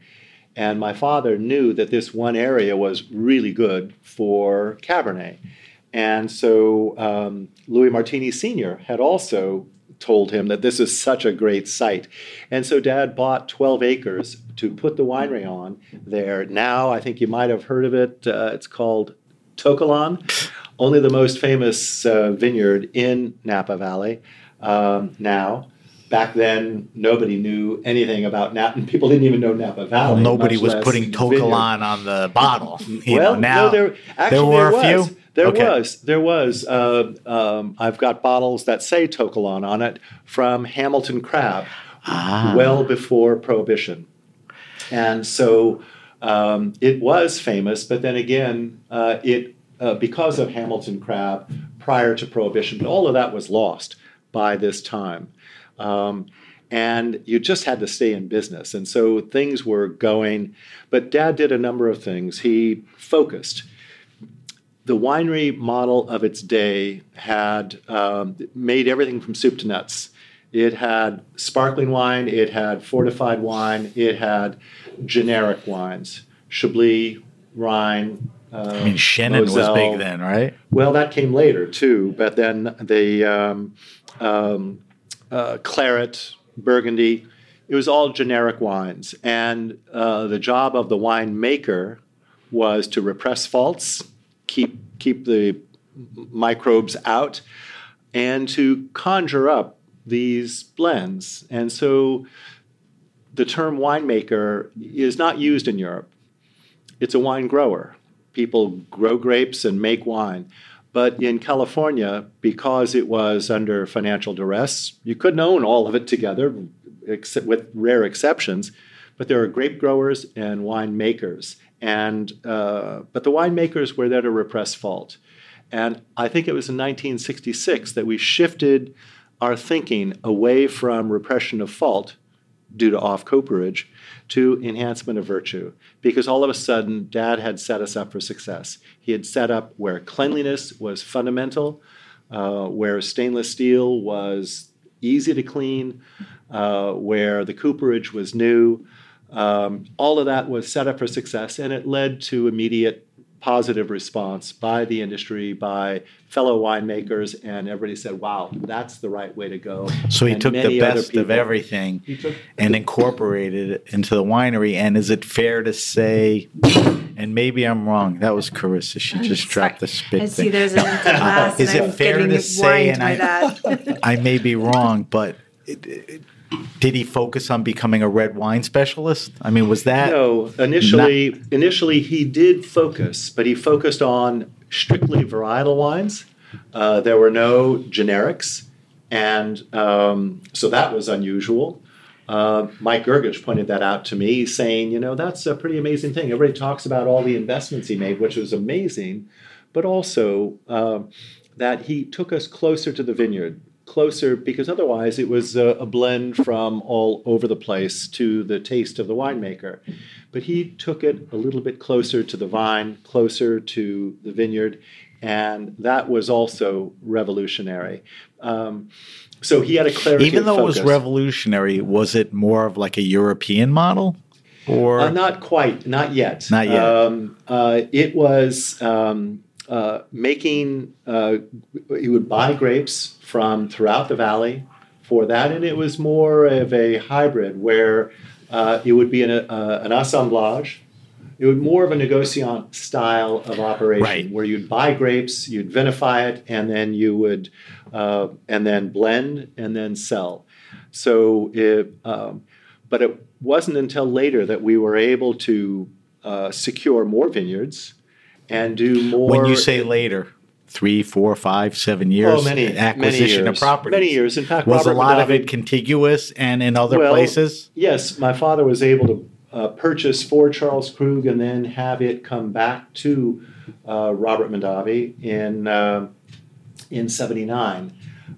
And my father knew that this one area was really good for Cabernet. And so um, Louis Martini Sr. had also told him that this is such a great site. And so dad bought 12 acres to put the winery on there. Now, I think you might have heard of it. Uh, it's called To Kalon, only the most famous uh, vineyard in Napa Valley um, now. Back then, nobody knew anything about Napa. And people didn't even know Napa Valley. Well, nobody was putting. To Kalon on the bottle. You well, know, now no, there actually there were there a was. few. There Okay. was. There was. Uh, um, I've got bottles that say To Kalon on it from Hamilton Crabb, Ah. well before Prohibition, and so um, it was famous. But then again, uh, it uh, because of Hamilton Crabb prior to Prohibition, but all of that was lost by this time. Um, and you just had to stay in business. And so things were going, but dad did a number of things. He focused. The winery model of its day had um, made everything from soup to nuts. It had sparkling wine, it had fortified wine, it had generic wines, Chablis, Rhine. Uh, I mean, Shannon was big then, right? Well, that came later too, but then the um, um, uh, claret, Burgundy, it was all generic wines, and uh, the job of the winemaker was to repress faults, keep keep the microbes out, and to conjure up these blends. And so, the term winemaker is not used in Europe. It's a wine grower. People grow grapes and make wine. But in California, because it was under financial duress, you couldn't own all of it together, except with rare exceptions. But there are grape growers and winemakers, and uh, but the winemakers were there to repress fault. And I think it was in 1966 that we shifted our thinking away from repression of fault due to off cooperage to enhancement of virtue. Because all of a sudden dad had set us up for success. He had set up where cleanliness was fundamental uh, where stainless steel was easy to clean uh, where the cooperage was new. Um, all of that was set up for success and it led to immediate positive response by the industry, by fellow winemakers, and everybody said, "Wow, that's the right way to go." So he And took the many other best of everything and incorporated it into the winery. And is it fair to say, and maybe I'm wrong, that was Carissa. She just dropped the spit I see thing. there's an empty glass. Is it I'm fair to say, and I- I may be wrong, but it, it, did he focus on becoming a red wine specialist? I mean, was that No, initially, initially he did focus, but he focused on strictly varietal wines. Uh, there were no generics, and um, so that was unusual. Uh, Mike Gergich pointed that out to me, saying, "You know, that's a pretty amazing thing. Everybody talks about all the investments he made, which was amazing, but also um that he took us closer to the vineyard." Closer because otherwise it was a, a blend from all over the place to the taste of the winemaker but he took it a little bit closer to the vine, closer to the vineyard, and that was also revolutionary. Um, so he had a clarity. even though it was revolutionary, was it more of like a European model? Or Uh, not quite, not yet. Not yet. Um, uh, it was um, uh, making. Uh, he would buy grapes from throughout the valley for that, and it was more of a hybrid where uh, it would be an, uh, an assemblage. It would more of a negociant style of operation, Right. where you'd buy grapes, you'd vinify it, and then you would, uh, and then blend and then sell. So, it, um, but it wasn't until later that we were able to uh, secure more vineyards and do more. when you say later, three, four, five, seven years, oh, many acquisition many of years, property. many years. In fact, Was Robert a lot of it contiguous and in other Well, places? Yes, my father was able to uh, purchase for Charles Krug and then have it come back to uh, Robert Mondavi in uh, in '79.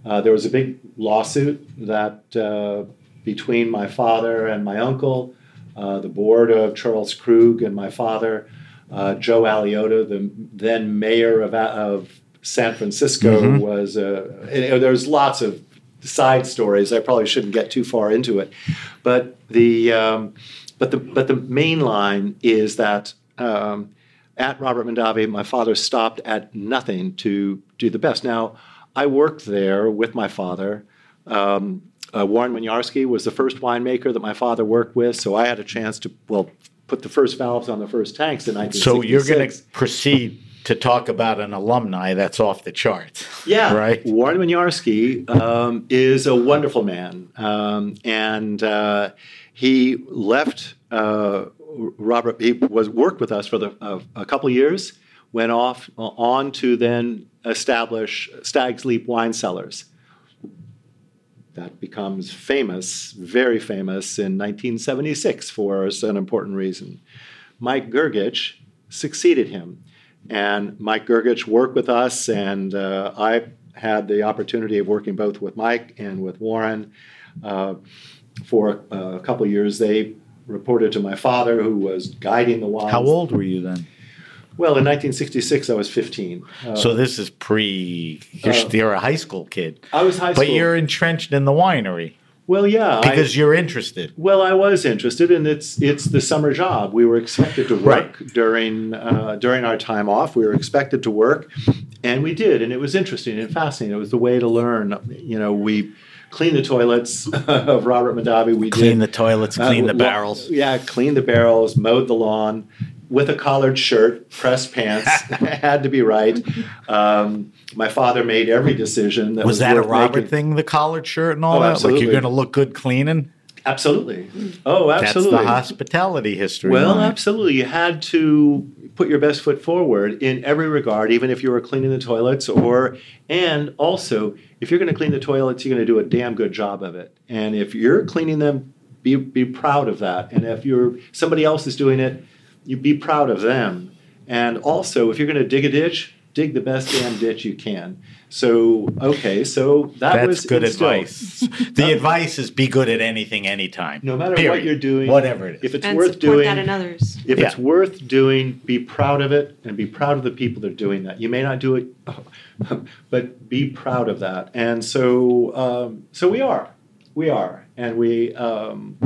Uh, there was a big lawsuit that uh, between my father and my uncle, uh, the board of Charles Krug and my father, uh, Joe Alioto, the then mayor of, of San Francisco, Mhm. was. Uh, there's lots of side stories. I probably shouldn't get too far into it, but the um, but the but the main line is that um, at Robert Mondavi, my father stopped at nothing to do the best. Now, I worked there with my father. Um, uh, Warren Winiarski was the first winemaker that my father worked with, so I had a chance to well put the first valves on the first tanks in 1966. So you're going to proceed to talk about an alumni that's off the charts. Yeah, Right. Warren Winiarski um, is a wonderful man, um, and uh, he left. Uh, Robert, he was worked with us for the, uh, a couple years. Went off uh, on to then establish Stag's Leap Wine Cellars. That becomes famous, very famous, in 1976 for an important reason. Mike Gergich succeeded him. And Mike Gergich worked with us, and uh, I had the opportunity of working both with Mike and with Warren uh, for a couple years. They reported to my father, who was guiding the wines. How old were you then? Well, in 1966, I was 15. Uh, so this is pre. You're, uh, you're a high school kid, I was high school, but you're entrenched in the winery well, yeah, I- because you're interested. Well, I was interested, and it's it's the summer job. We were expected to work during uh, during our time off. We were expected to work, and we did, and it was interesting and fascinating. It was the way to learn. You know, we clean the toilets of Robert Mondavi. We Clean the did, toilets, uh, clean the barrels. Yeah, clean the barrels, mowed the lawn with a collared shirt, pressed pants. had to be right. Um, my father made every decision. That Was was, that a Robert making. thing, the collared shirt and all Oh, that? Like absolutely. you're going to look good cleaning? Absolutely. Oh, absolutely. That's the hospitality history. Well, line. absolutely. You had to put your best foot forward in every regard, even if you were cleaning the toilets, or and also if you're going to clean the toilets, you're going to do a damn good job of it. And if you're cleaning them, be be proud of that. And if you're somebody else is doing it, you be proud of them. And also, if you're going to dig a ditch, dig the best damn ditch you can. So okay, so that That's was good advice. the advice is be good at anything, anytime. No matter what you're doing, whatever it is. if it's and worth support doing, that in others. if it's worth doing, be proud of it and be proud of the people that are doing that. You may not do it, but be proud of that. And so, um, so we are, we are, and we. Um,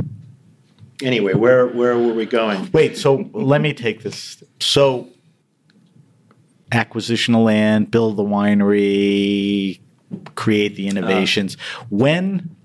anyway, where where were we going? Wait, so let me take this. So, acquisition of land, build the winery, create the innovations. Uh. when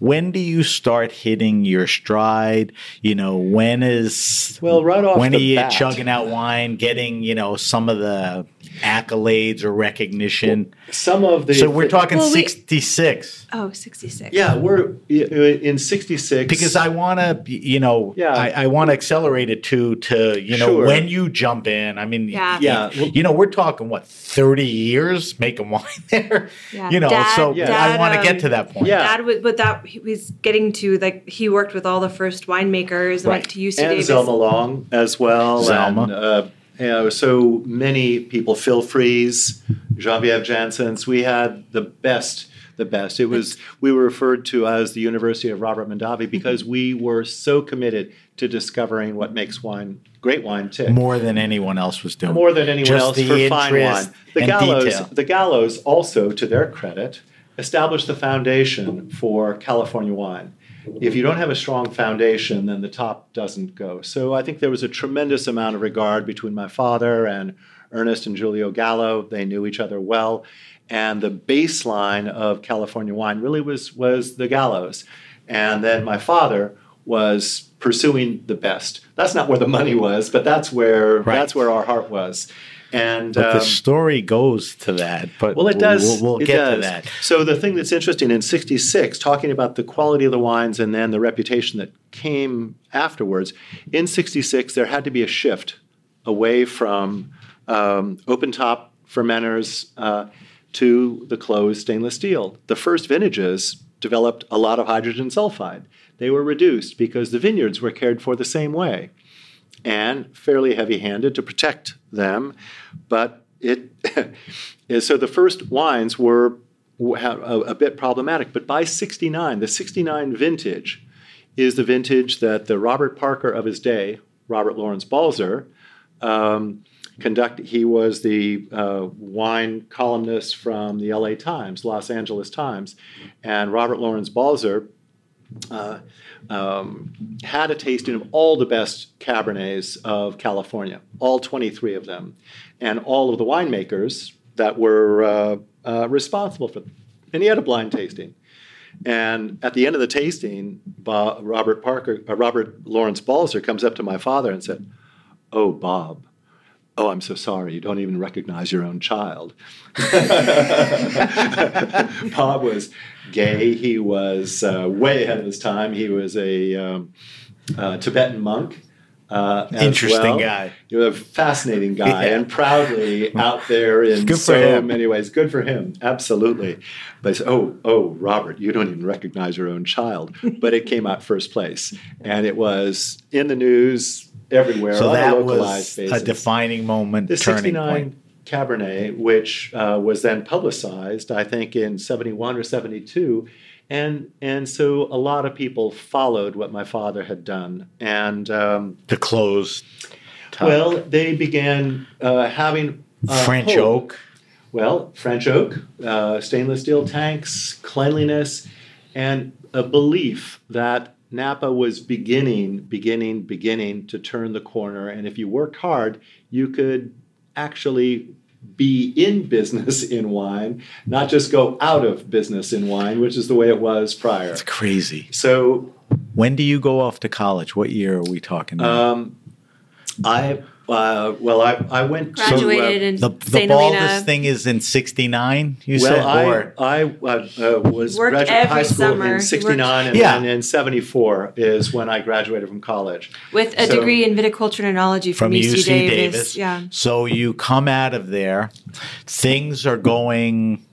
when do you start hitting your stride? You know, when is Well, right off when the are you bat. chugging out wine, getting you know some of the accolades or recognition? Some of the so we're talking Well, we- sixty six. Oh, 66. Yeah, we're in '66 because I want to, you know, Yeah. I, I want to accelerate it to, to you know, Sure. when you jump in. I mean, Yeah. Yeah. you, you know, we're talking what thirty years making wine there, Yeah. you know. Dad- so Yeah. I want to um, get to that point. Yeah. Dad was, but that he was getting to like he worked with all the first winemakers and Right. went to UC and Davis. Zelma Long as well. Zelma. And, uh, know, so many people, Phil Freese, Genevieve Janssens, we had the best, the best. It was, we were referred to as the University of Robert Mondavi mm-hmm. because we were so committed to discovering what makes wine, great wine tick. more than anyone else was doing. More than anyone Just else the for fine wine. The Gallos, detail. the Gallos also, to their credit, established the foundation for California wine. If you don't have a strong foundation, then the top doesn't go. So I think there was a tremendous amount of regard between my father and Ernest and Julio Gallo. They knew each other well, and the baseline of California wine really was was the Gallos. And then my father was pursuing the best. That's not where the money was, but that's where Right. that's where our heart was. And but the um, story goes to that. But well, it does. We'll, we'll it get does. to that. So the thing that's interesting in '66, talking about the quality of the wines and then the reputation that came afterwards. In '66, there had to be a shift away from um, open top fermenters uh, to the closed stainless steel. The first vintages developed a lot of hydrogen sulfide. They were reduced because the vineyards were cared for the same way and fairly heavy handed to protect them. But it so the first wines were a, bit problematic. But by 69, the 69 vintage is the vintage that the Robert Parker of his day, Robert Lawrence Balzer, um. He was the uh, wine columnist from the LA Times, Los Angeles Times, and Robert Lawrence Balzer uh, um, had a tasting of all the best Cabernets of California, all 23 of them, and all of the winemakers that were uh, uh, responsible for them. And he had a blind tasting. And at the end of the tasting, Bob, Robert Parker, uh, Robert Lawrence Balzer comes up to my father and said, "Oh, Bob, oh, I'm so sorry. You don't even recognize your own child." Bob was gay. He was uh, way ahead of his time. He was a um, uh, Tibetan monk. Uh, Interesting well. guy. You're a fascinating guy Yeah. and proudly out there in so him. many ways. Good for him, absolutely. But oh, oh, Robert, you don't even recognize your own child. But it came out first place, and it was in the news everywhere So that was basis. a defining moment, the turning 69 point. Cabernet, which uh, was then publicized, I think, in 71 or 72. And, and so a lot of people followed what my father had done. And um, The closed. top. well, they began uh, having uh, French hope. oak. Well, French oak, uh, stainless steel tanks, cleanliness, and a belief that Napa was beginning, beginning, beginning to turn the corner. And if you worked hard, you could actually be in business in wine, not just go out of business in wine, which is the way it was prior. It's crazy. So When do you go off to college? What year are we talking about? um, I, uh, well, I, I went to. uh, Graduated in the the St. baldest Helena. thing is in '69. You said, I, or I uh, uh, was Worked graduate high school summer. in '69, and Yeah. then in '74 is when I graduated from college. with a So- degree in viticulture and enology from, from UC, UC Davis. Davis. Yeah. So you come out of there, things are going,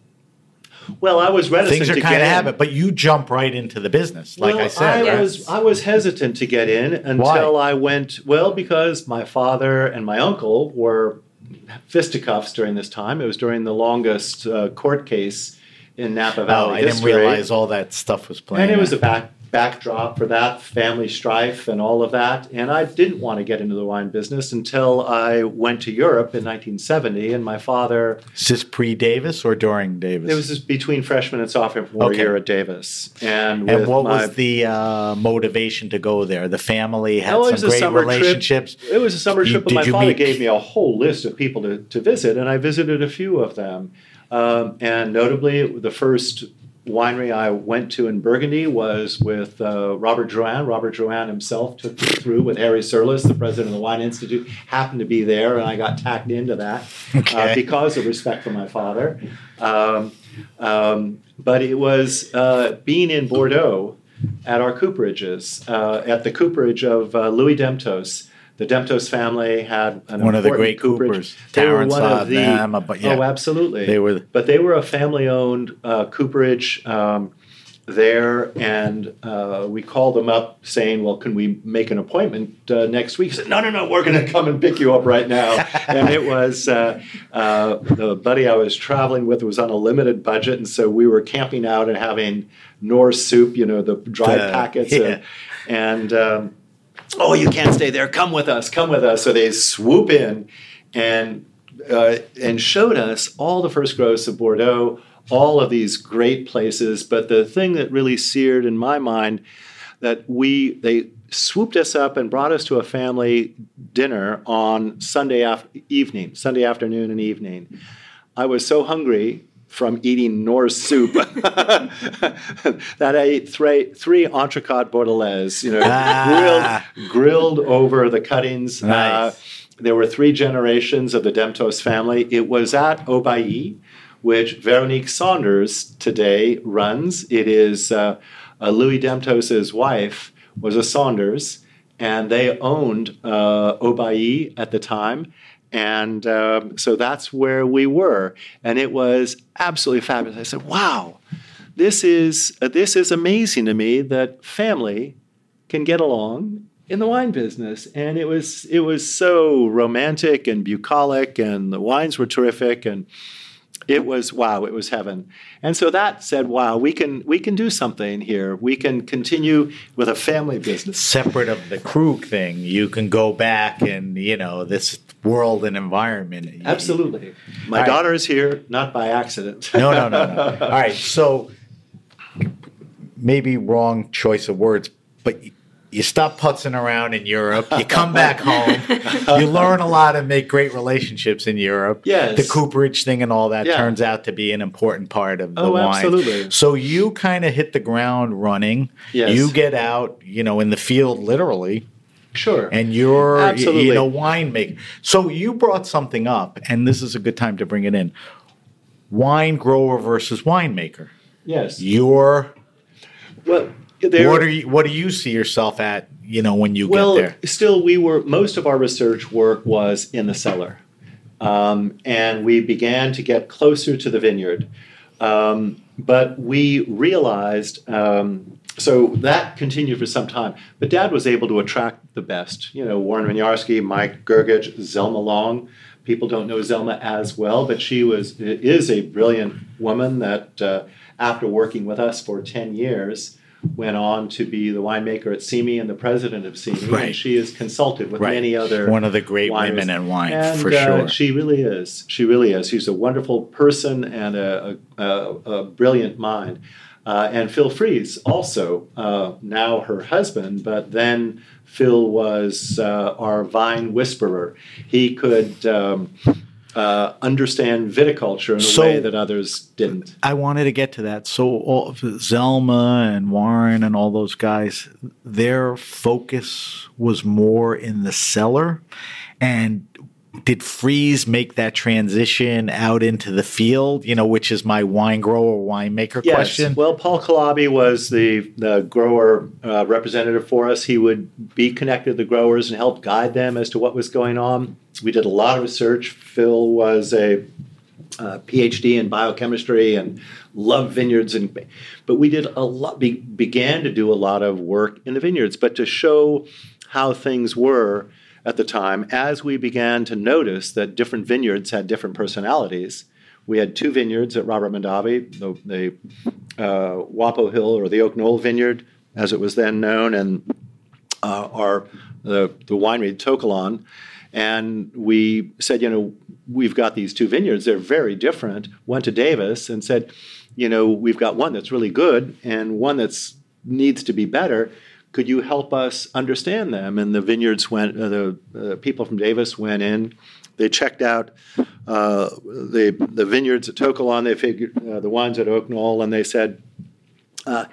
Well, I was reticent things are to kind get of in. habit, but you jump right into the business, like well, I said. I right? was I was hesitant to get in until Why? I went. Well, because my father and my uncle were fisticuffs during this time. It was during the longest uh, court case in Napa Valley Oh, I didn't realize all that stuff was playing. and it was a back backdrop for that family strife and all of that. And I didn't want to get into the wine business until I went to Europe in 1970, and my father. Is this pre Davis or during Davis? It was just between freshman and sophomore Okay. year at Davis, and, and what my, was the uh, motivation to go there? The family had some great summer trip. relationships. It was a summer You- trip, but my father meet- gave me a whole list of people to, to visit, and I visited a few of them. Um, and notably, the first winery I went to in Burgundy was with uh, Robert Drouhin. Robert Drouhin himself took me through with Harry Serlis, the president of the Wine Institute, happened to be there, and I got tacked into that Okay. uh, because of respect for my father. Um, um, but it was uh, being in Bordeaux at our cooperages, uh, at the cooperage of uh, Louis Demptos. The Demptos family had an One of the great cooperage. coopers. They were one of the. them, but yeah. Oh, absolutely. They were- But they were a family-owned uh, cooperage um, there, and uh, we called them up saying, "Well, can we make an appointment uh, next week?" He said, "No, no, no. We're going to come and pick you up right now." and it was uh, uh, the buddy I was traveling with was on a limited budget, and so we were camping out and having Knorr soup, you know, the dried Uh, packets, yeah. and. and um, oh, you can't stay there. Come with us. Come with us. So they swoop in and uh, and showed us all the first growths of Bordeaux, all of these great places. But the thing that really seared in my mind that we they swooped us up and brought us to a family dinner on Sunday af- evening, Sunday afternoon and evening. I was so hungry from eating Knorr soup that I ate three, three entrecôte bordelaise, you know, Ah. grilled, grilled over the cuttings. Uh, there were three generations of the Demptos family. It was at Haut-Bailly, which Veronique Sanders today runs. It is uh, uh, Louis Demptos's wife was a Sanders, and they owned uh, Haut-Bailly at the time. And um, so that's where we were, and it was absolutely fabulous. I said, "Wow, this is uh, this is amazing to me that family can get along in the wine business. And it was it was so romantic and bucolic and the wines were terrific and it was wow it was heaven. And so that said wow we can we can do something here. We can continue with a family business. Separate of the Krug thing, you can go back and you know this world and environment. absolutely my All right. daughter is here not by accident No, no, no, no. All right, so maybe wrong choice of words, but you, you stop putzing around in Europe. You come back home. You learn a lot and make great relationships in Europe. Yes. the cooperage thing and all that Yeah. turns out to be an important part of the Oh, wine. absolutely. So you kind of hit the ground running. Yes. You get out, you know, in the field literally sure and you're Absolutely. you know winemaker. So you brought something up, and this is a good time to bring it in. Wine grower versus winemaker. yes You're well there what are you, what do you see yourself at? You know when you well, get there. still, we were most of our research work was in the cellar, um, and we began to get closer to the vineyard. Um, but we realized, um, so that continued for some time. But Dad was able to attract the best. You know, Warren Winiarski, Mike Gergich, Zelma Long. People don't know Zelma as well, but she was is a brilliant woman that, uh, after working with us for ten years, went on to be the winemaker at Simi and the president of Simi. Right. And she is consulted with Right. many other One of the great wineries. women in wine, And, for uh, sure. She really is. She really is. She's a wonderful person and a, a, a, a brilliant mind. Uh, and Phil Freese, also uh, now her husband, but then Phil was uh, our vine whisperer. He could um, uh, understand viticulture in a So- way that others didn't. I wanted to get to that. So all, Zelma and Warren and all those guys, their focus was more in the cellar. And did Freese make that transition out into the field? You know, which is my wine grower, winemaker Yes. question. Well, Paul Kalabi was the, the grower uh, representative for us. He would be connected to the growers and help guide them as to what was going on. We did a lot of research. Phil was a uh, PhD in biochemistry and loved vineyards, and but we did a lot. Be, began to do a lot of work in the vineyards, but to show how things were. At the time, as we began to notice that different vineyards had different personalities, we had two vineyards at Robert Mondavi, the, the uh, Wappo Hill or the Oak Knoll Vineyard, as it was then known, and uh, our the, the winery To Kalon. And we said, you know, we've got these two vineyards, they're very different. Went to Davis and said, you know, we've got one that's really good and one that's needs to be better. Could you help us understand them? And the vineyards went, uh, the uh, people from Davis went in. They checked out uh, the the vineyards at To Kalon. They figured uh, the ones at Oak Knoll, and they said, uh,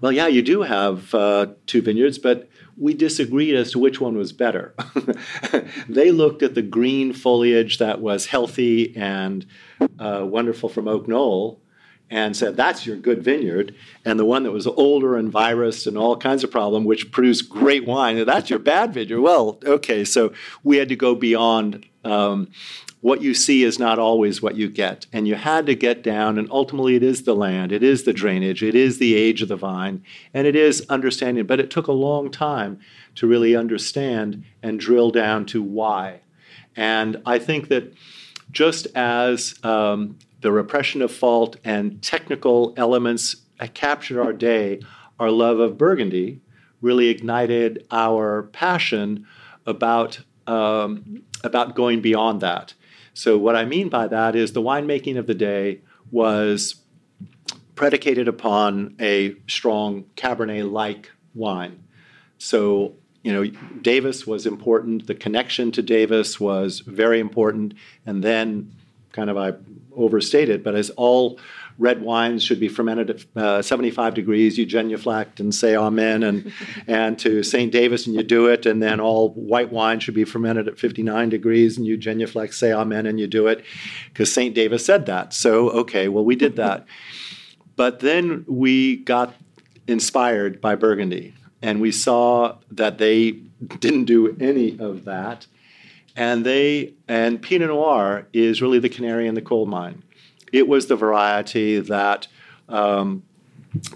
"Well, yeah, you do have uh, two vineyards, but we disagreed as to which one was better. they looked at the green foliage that was healthy and wonderful from Oak Knoll and said, That's your good vineyard. And the one that was older and virus and all kinds of problem, which produced great wine, that's your bad vineyard. Well, okay, so we had to go beyond um, what you see is not always what you get. And you had to get down, and ultimately it is the land, it is the drainage, it is the age of the vine, and it is understanding. But it took a long time to really understand and drill down to why. And I think that just as um, the repression of fault and technical elements captured our day, our love of Burgundy really ignited our passion about, um, about going beyond that. So, what I mean by that is the winemaking of the day was predicated upon a strong Cabernet like wine. So, you know, Davis was important. The connection to Davis was very important. And then, kind of, I overstated, but as all red wines should be fermented at uh, 75 degrees. You genuflect and say amen, and and to St. Davis and you do it, and then all white wine should be fermented at 59 degrees, and you genuflect, say amen, and you do it, because St. Davis said that. So okay, well we did that, but then we got inspired by Burgundy, and we saw that they didn't do any of that. And they and Pinot Noir is really the canary in the coal mine it was the variety that um,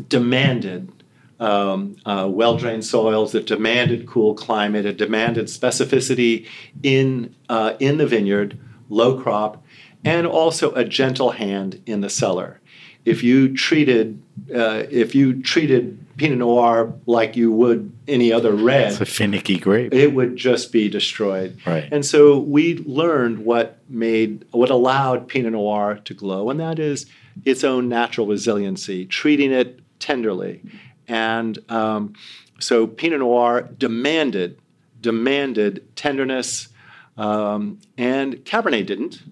demanded um, uh, well drained soils, that demanded cool climate, it demanded specificity in, uh, in the vineyard, low crop, and also a gentle hand in the cellar. If you treated, uh, if you treated Pinot Noir like you would any other red. It's a finicky grape. It would just be destroyed. Right. And so we learned what made what allowed Pinot Noir to glow, and that is its own natural resiliency, treating it tenderly. And um, so Pinot Noir demanded demanded tenderness, um, and Cabernet didn't.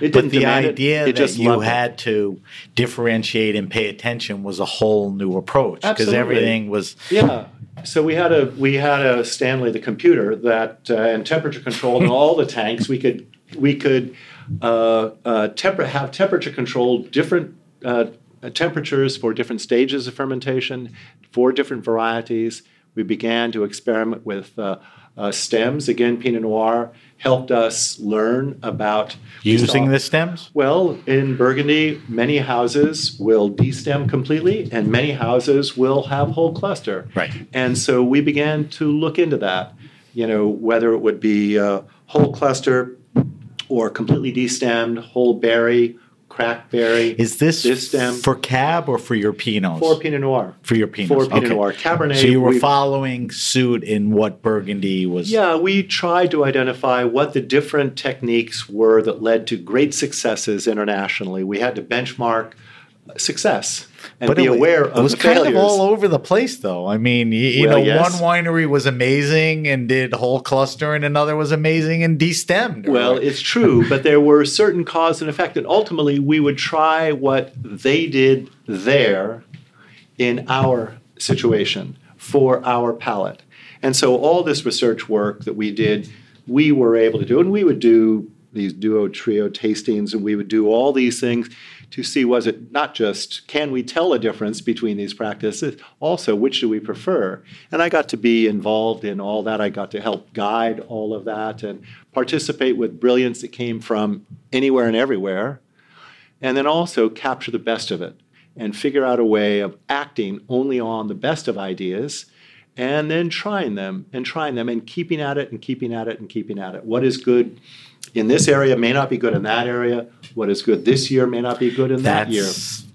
It but the idea it, it that you had it. to differentiate and pay attention was a whole new approach because everything was yeah. So we had a we had a Stanley the computer that uh, and temperature controlled in all the tanks. We could we could uh, uh, temper, have temperature controlled different uh, temperatures for different stages of fermentation for different varieties. We began to experiment with uh, uh, stems. Again, Pinot Noir helped us learn about using the stems. Well, in Burgundy, many houses will destem completely, and many houses will have whole cluster. Right. And so we began to look into that. You know, whether it would be uh, whole cluster or completely destemmed, whole berry, crackberry. Is this, this stem for cab or for your pinots? For Pinot Noir. For your pinots. For Pinot okay. Noir. Cabernet. So you were following suit in what Burgundy was. Yeah, we tried to identify what the different techniques were that led to great successes internationally. We had to benchmark success and but be it, aware of it was kind failures. of all over the place though i mean you, you well, know yes. one winery was amazing and did whole cluster and another was amazing and destemmed well it's true but there were certain cause and effect and ultimately we would try what they did there in our situation for our palate and so all this research work that we did we were able to do and we would do these duo trio tastings and we would do all these things to see was it not just can we tell a difference between these practices, also which do we prefer? And I got to be involved in all that. I got to help guide all of that and participate with brilliance that came from anywhere and everywhere, and then also capture the best of it and figure out a way of acting only on the best of ideas and then trying them and trying them and keeping at it and keeping at it and keeping at it. What is good in this area may not be good in that area. What is good this year may not be good in that year.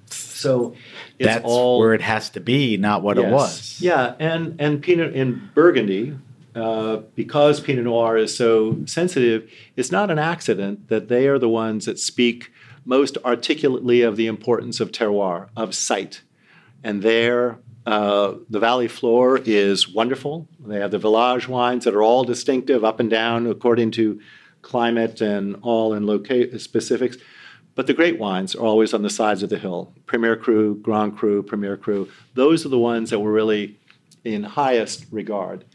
So it's that's all where it has to be, not what it was. Yeah, and and Pinot in Burgundy, uh, because Pinot Noir is so sensitive, it's not an accident that they are the ones that speak most articulately of the importance of terroir, of site, and there. Uh, the valley floor is wonderful. They have the village wines that are all distinctive up and down according to climate and all in loca- specifics. But the great wines are always on the sides of the hill. Premier Cru, Grand Cru, Premier Cru. Those are the ones that were really in highest regard.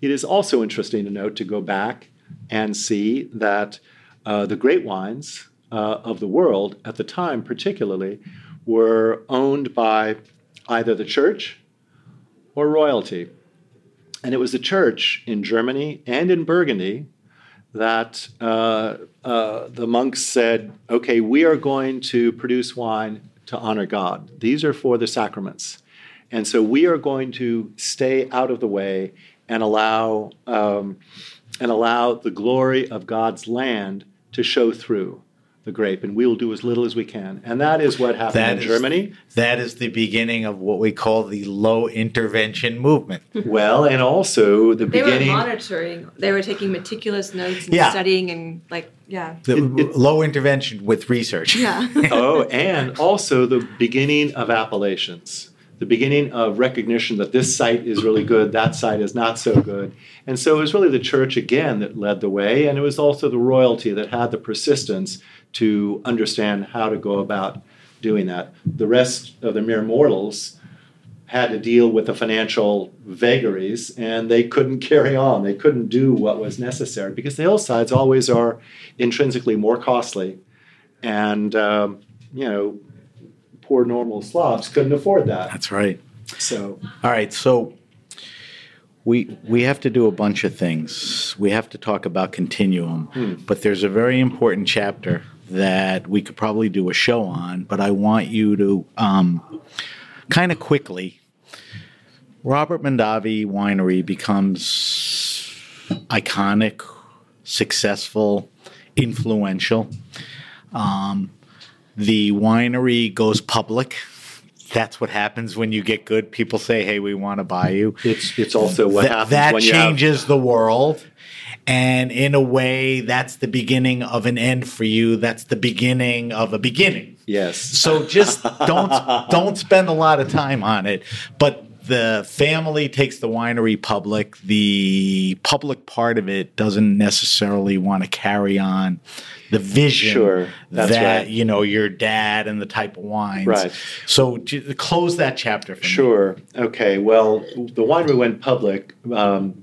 It is also interesting to note to go back and see that uh, the great wines uh, of the world at the time, particularly, were owned by either the church or royalty. And it was the church in Germany and in Burgundy that uh, uh, the monks said, okay, we are going to produce wine to honor God. These are for the sacraments. And so we are going to stay out of the way and allow, um, and allow the glory of God's land to show through the grape. And we will do as little as we can. And that is what happened That in is- Germany. That is the beginning of what we call the low intervention movement. Well, and also the They beginning. They were monitoring. They were taking meticulous notes and Yeah. studying and like yeah. The It- it- low intervention with research. Yeah. oh, and also the beginning of appellations, the beginning of recognition that this site is really good, that site is not so good. And so it was really the church again that led the way, and it was also the royalty that had the persistence to understand how to go about doing that. The rest of the mere mortals had to deal with the financial vagaries and they couldn't carry on. They couldn't do what was necessary because the hillsides always are intrinsically more costly and um, you know poor normal Slavs couldn't afford that. That's right. So All right, so we we have to do a bunch of things. We have to talk about continuum, but there's a very important chapter that we could probably do a show on. But I want you to um, kind of quickly. Robert Mondavi Winery becomes iconic, successful, influential. Um, the winery goes public. That's what happens when you get good. People say, "Hey, we want to buy you." it's it's also what Th- happens that when you have changes the world. And in a way, that's the beginning of an end for you. That's the beginning of a beginning. yes. So just don't don't spend a lot of time on it. But the family takes the winery public. The public part of it doesn't necessarily want to carry on the vision Sure, that right. you know your dad and the type of wines. Right. So close that chapter for me. Sure. Okay. Well, the winery went public um,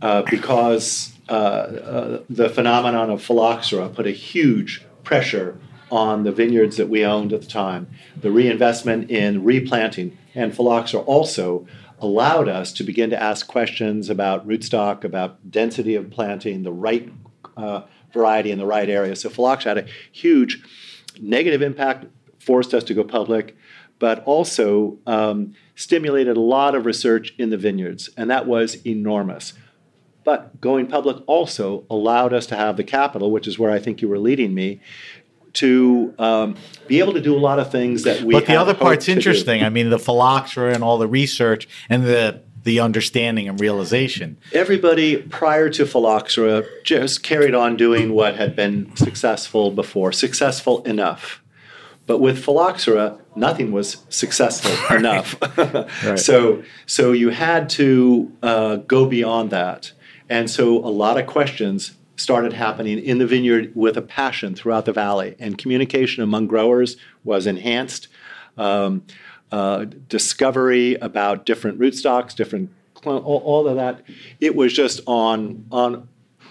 uh, because uh, uh, the phenomenon of phylloxera put a huge pressure on the vineyards that we owned at the time. The reinvestment in replanting and phylloxera also allowed us to begin to ask questions about rootstock, about density of planting, the right uh, variety in the right area. So phylloxera had a huge negative impact, forced us to go public, but also um, stimulated a lot of research in the vineyards, and that was enormous. But going public also allowed us to have the capital, which is where I think you were leading me, to um, be able to do a lot of things that we. But the other part's interesting. I mean, the phylloxera and all the research and the the understanding and realization. Everybody prior to phylloxera just carried on doing what had been successful before, successful enough. But with phylloxera, nothing was successful enough. So, so you had to uh, go beyond that. And so a lot of questions started happening in the vineyard with a passion throughout the valley. And communication among growers was enhanced. Um, uh, discovery about different rootstocks, different all, all of that. It was just on on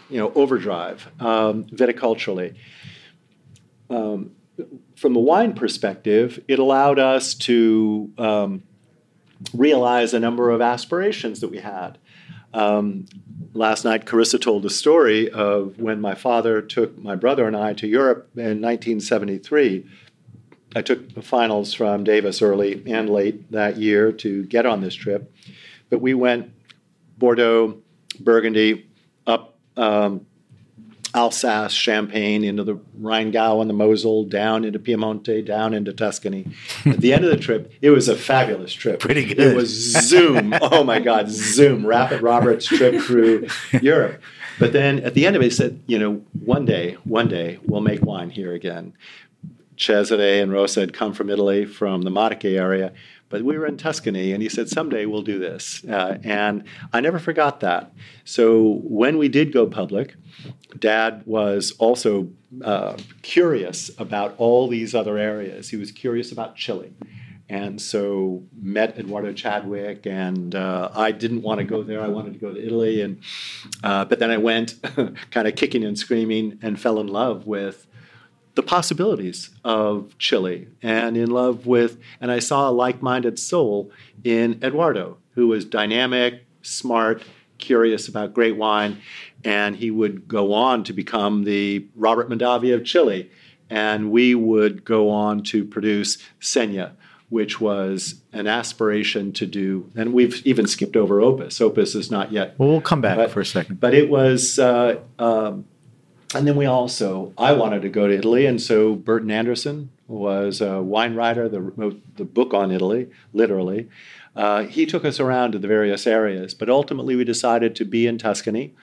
you know overdrive um, viticulturally. Um, from the wine perspective, it allowed us to um, realize a number of aspirations that we had. Last night, Carissa told a story of when my father took my brother and I to Europe in 1973. I took the finals from Davis early and late that year to get on this trip, but we went Bordeaux, Burgundy, up um, Alsace, Champagne, into the Rheingau and the Mosel, down into Piemonte, down into Tuscany. At the end of the trip, it was a fabulous trip. Pretty good. It was Zoom. oh my God, Zoom. Rapid Roberts trip through Europe. But then at the end of it, he said, you know, one day, one day, we'll make wine here again. Cesare and Rosa had come from Italy, from the Modica area, but we were in Tuscany, and he said, someday we'll do this. Uh, and I never forgot that. So when we did go public, Dad was also uh, curious about all these other areas. He was curious about Chile. And so met Eduardo Chadwick, and uh, I didn't want to go there. I wanted to go to Italy, and uh, but then I went, kind of kicking and screaming, and fell in love with the possibilities of Chile, and in love with, and I saw a like-minded soul in Eduardo, who was dynamic, smart, curious about great wine, and he would go on to become the Robert Mondavi of Chile, and we would go on to produce Sena which was an aspiration to do, and we've even skipped over Opus. Opus is not yet. Well, we'll come back but, for a second. But it was, uh, um, and then we also, I wanted to go to Italy, and so Burton Anderson was a wine writer, the, book on Italy, literally. Uh, he took us around to the various areas, but ultimately we decided to be in Tuscany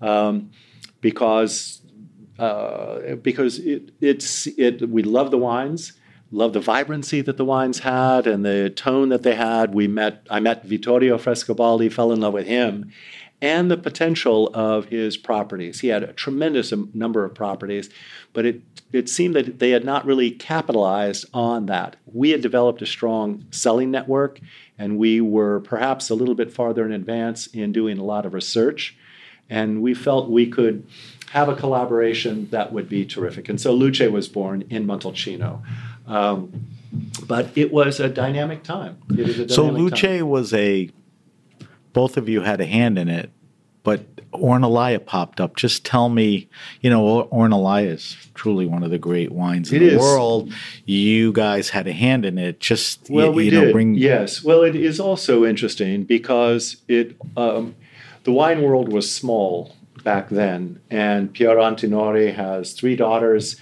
um, because uh, because it, it's it we love the wines loved the vibrancy that the wines had and the tone that they had. We met, I met Vittorio Frescobaldi, fell in love with him, and the potential of his properties. He had a tremendous number of properties, but it, it seemed that they had not really capitalized on that. We had developed a strong selling network, and we were perhaps a little bit farther in advance in doing a lot of research. And we felt we could have a collaboration that would be terrific. And so Luce was born in Montalcino. Um, but it was a dynamic time. A so Luce time. was a. Both of you had a hand in it, but Ornellaia popped up. Just tell me, you know, Ornellaia is truly one of the great wines in the is. world. You guys had a hand in it. Just Well, you, we you did. know, bring Yes. Well, it is also interesting because it um, the wine world was small back then, and Piero Antinori has three daughters.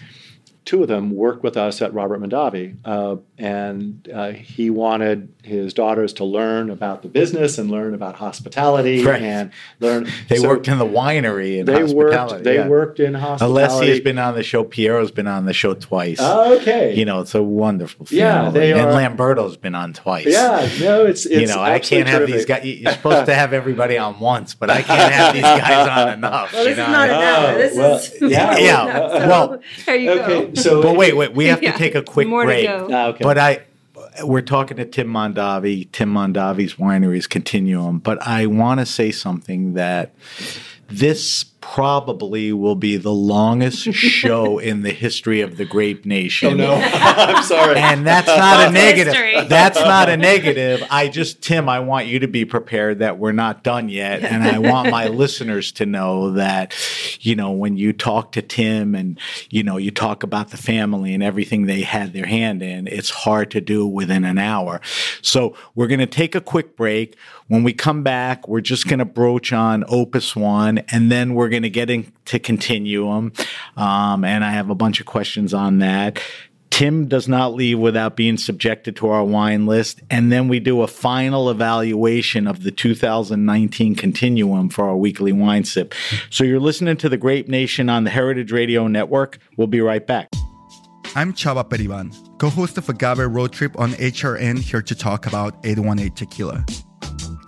Two of them work with us at Robert Mondavi, uh, and uh, he wanted his daughters to learn about the business and learn about hospitality Right. and learn. They so worked in the winery and They hospitality. worked. They yeah. worked in hospitality. Alessia's been on the show. Piero's been on the show twice. okay. You know, it's a wonderful Yeah, family. they and are- Lamberto's been on twice. yeah. No, it's, it's you know, I can't absolutely have these guys. You're supposed to have everybody on once, but I can't have these guys on enough. Well, you this know? is not an hour. Oh, This well, is yeah. Yeah, So, well, there you Okay, go. So But wait, wait, we have Yeah, to take a quick more break. To go. Ah, okay. But I, we're talking to Tim Mondavi, Tim Mondavi's Wineries Continuum. But I want to say something that this probably will be the longest show in the history of the Grape Nation. Oh no, I'm sorry. And that's not a negative. history. That's not a negative. I just, Tim, I want you to be prepared that we're not done yet. And I want my listeners to know that, you know, when you talk to Tim and, you know, you talk about the family and everything they had their hand in, it's hard to do within an hour. So we're going to take a quick break. When we come back, we're just going to broach on Opus One and then we're going to get into Continuum. Um, and I have a bunch of questions on that. Tim does not leave without being subjected to our wine list. And then we do a final evaluation of the 2019 continuum for our weekly wine sip. So you're listening to the Grape Nation on the Heritage Radio Network. We'll be right back. I'm Chava Periban, co-host of Agave Road Trip on HRN, here to talk about 818 Tequila.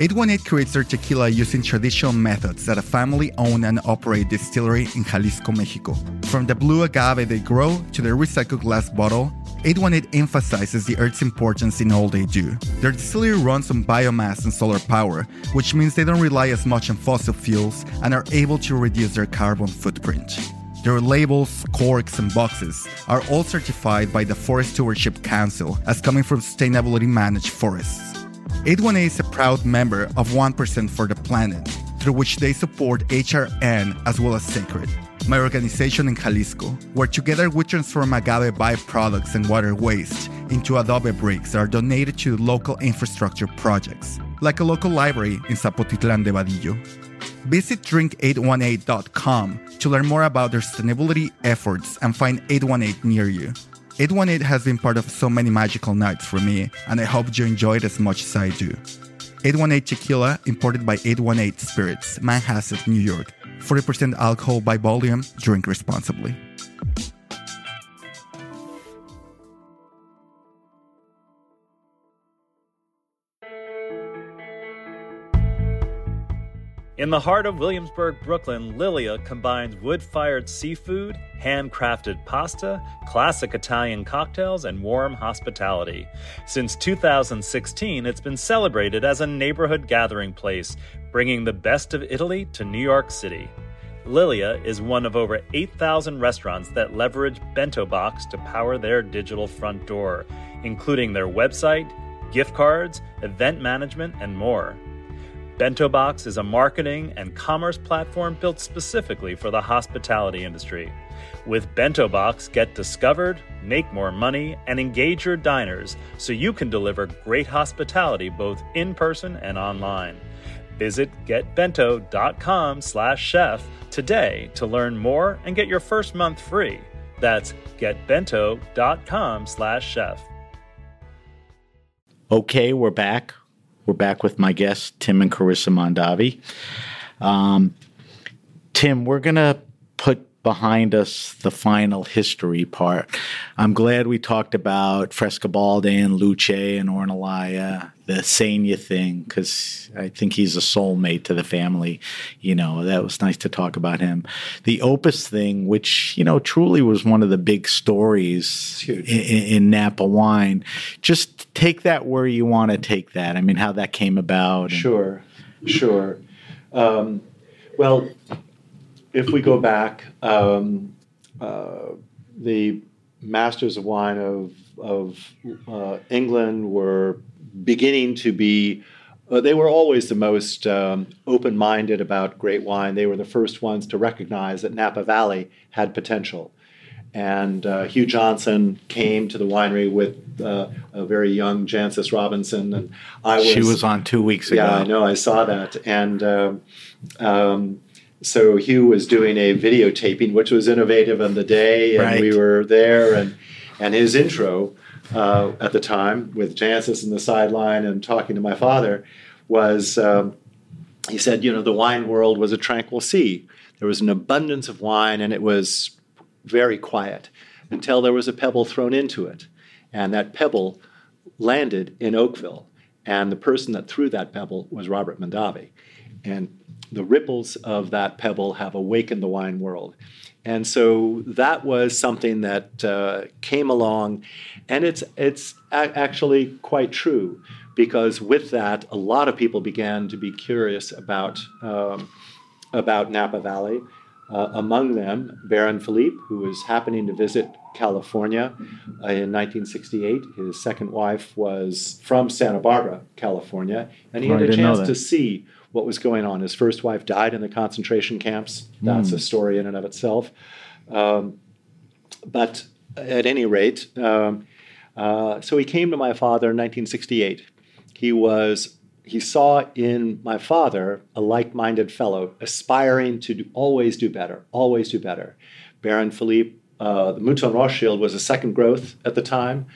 818 creates their tequila using traditional methods at a family-owned and operated distillery in Jalisco, Mexico. From the blue agave they grow to their recycled glass bottle, 818 emphasizes the earth's importance in all they do. Their distillery runs on biomass and solar power, which means they don't rely as much on fossil fuels and are able to reduce their carbon footprint. Their labels, corks, and boxes are all certified by the Forest Stewardship Council as coming from sustainably managed forests. 818 is a proud member of 1% for the Planet, through which they support HRN as well as Sacred, my organization in Jalisco, where together we transform agave byproducts and water waste into adobe bricks that are donated to local infrastructure projects. like a local library in Zapotitlan de Vadillo. Visit drink818.com to learn more about their sustainability efforts and find 818 near you. 818 has been part of so many magical nights for me, and I hope you enjoy it as much as I do. 818 Tequila, imported by 818 Spirits, Manhasset, New York. 40% alcohol by volume, drink responsibly. In the heart of Williamsburg, Brooklyn, Lilia combines wood fired seafood, handcrafted pasta, classic Italian cocktails, and warm hospitality. Since 2016, it's been celebrated as a neighborhood gathering place, bringing the best of Italy to New York City. Lilia is one of over 8,000 restaurants that leverage Bento Box to power their digital front door, including their website, gift cards, event management, and more. Bento Box is a marketing and commerce platform built specifically for the hospitality industry. With Bento Box, get discovered, make more money, and engage your diners so you can deliver great hospitality both in person and online. Visit getbento.com/chef today to learn more and get your first month free. That's getbento.com/chef. Okay, we're back. We're back with my guests, Tim and Carissa Mondavi. Um, Tim, we're going to put behind us the final history part. I'm glad we talked about Frescobaldi and Luce and Ornellaia, the Sena thing, because I think he's a soulmate to the family. You know, that was nice to talk about him. The Opus thing, which, you know, truly was one of the big stories in, in, Napa wine. Just take that where you want to take that. I mean, how that came about. Sure, sure. Um, well, if we go back, um, uh, the masters of wine of, of uh, England were beginning to be, uh, they were always the most um, open minded about great wine. They were the first ones to recognize that Napa Valley had potential. And uh, Hugh Johnson came to the winery with uh, a very young Jancis Robinson, and I was. She was on two weeks ago. Yeah, I know. I saw that, and um, um so Hugh was doing a videotaping, which was innovative in the day, and right. we were there, and and his intro uh, at the time with Jancis in the sideline and talking to my father was um, he said, you know, the wine world was a tranquil sea. There was an abundance of wine, and it was very quiet until there was a pebble thrown into it, and that pebble landed in Oakville, and the person that threw that pebble was Robert Mondavi, and the ripples of that pebble have awakened the wine world. And so that was something that uh, came along, and it's it's a- actually quite true because with that, a lot of people began to be curious about um, about Napa Valley. Uh, among them, Baron Philippe, who was happening to visit California uh, in 1968. His second wife was from Santa Barbara, California, and he had a chance to see what was going on. His first wife died in the concentration camps. That's mm. a story in and of itself. Um, but at any rate, um, uh, so he came to my father in 1968. He was he saw in my father a like-minded fellow, aspiring to do, always do better, always do better. Baron Philippe, uh, the Mouton Rothschild was a second growth at the time.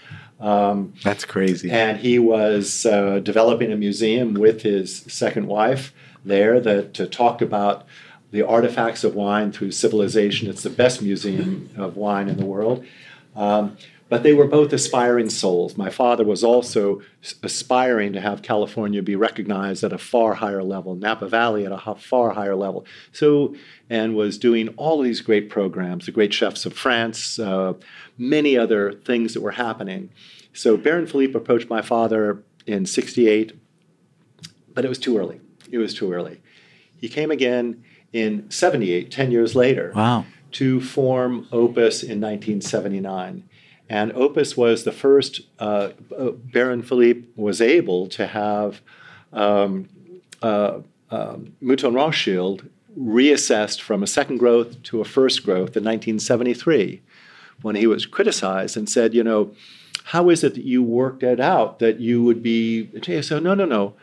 Um, That's crazy. And he was uh, developing a museum with his second wife there that uh, talked about the artifacts of wine through civilization. It's the best museum of wine in the world. Um, but they were both aspiring souls. My father was also aspiring to have California be recognized at a far higher level, Napa Valley at a far higher level. So, and was doing all of these great programs, the Great Chefs of France, uh, many other things that were happening. So, Baron Philippe approached my father in 68, but it was too early. It was too early. He came again in 78, 10 years later, wow. to form Opus in 1979. And Opus was the first, uh, uh, Baron Philippe was able to have um, uh, um, Mouton Rothschild reassessed from a second growth to a first growth in 1973 when he was criticized and said, you know, how is it that you worked it out that you would be? So, no, no, no.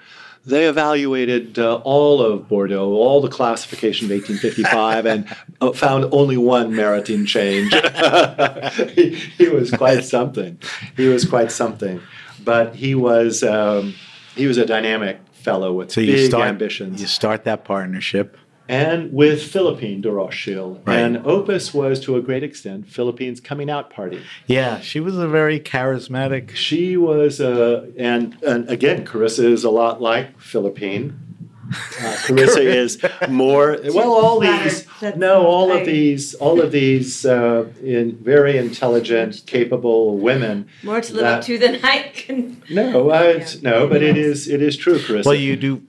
They evaluated uh, all of Bordeaux, all the classification of 1855, and uh, found only one meriting change. he, he, was quite something. He was quite something. But he was um, he was a dynamic fellow with so big start, ambitions. You start that partnership and with Philippine de Rothschild. Right. And Opus was, to a great extent, Philippine's coming out party. Yeah, she was a very charismatic. She was, uh, and, and again, Carissa is a lot like Philippine. Uh, Carissa is more well. All these, no, all of these, all of these, uh, in very intelligent, capable women. More to live that, up to than I can. No, uh, yeah. no, but it is, it is true, Carissa. Well, you do,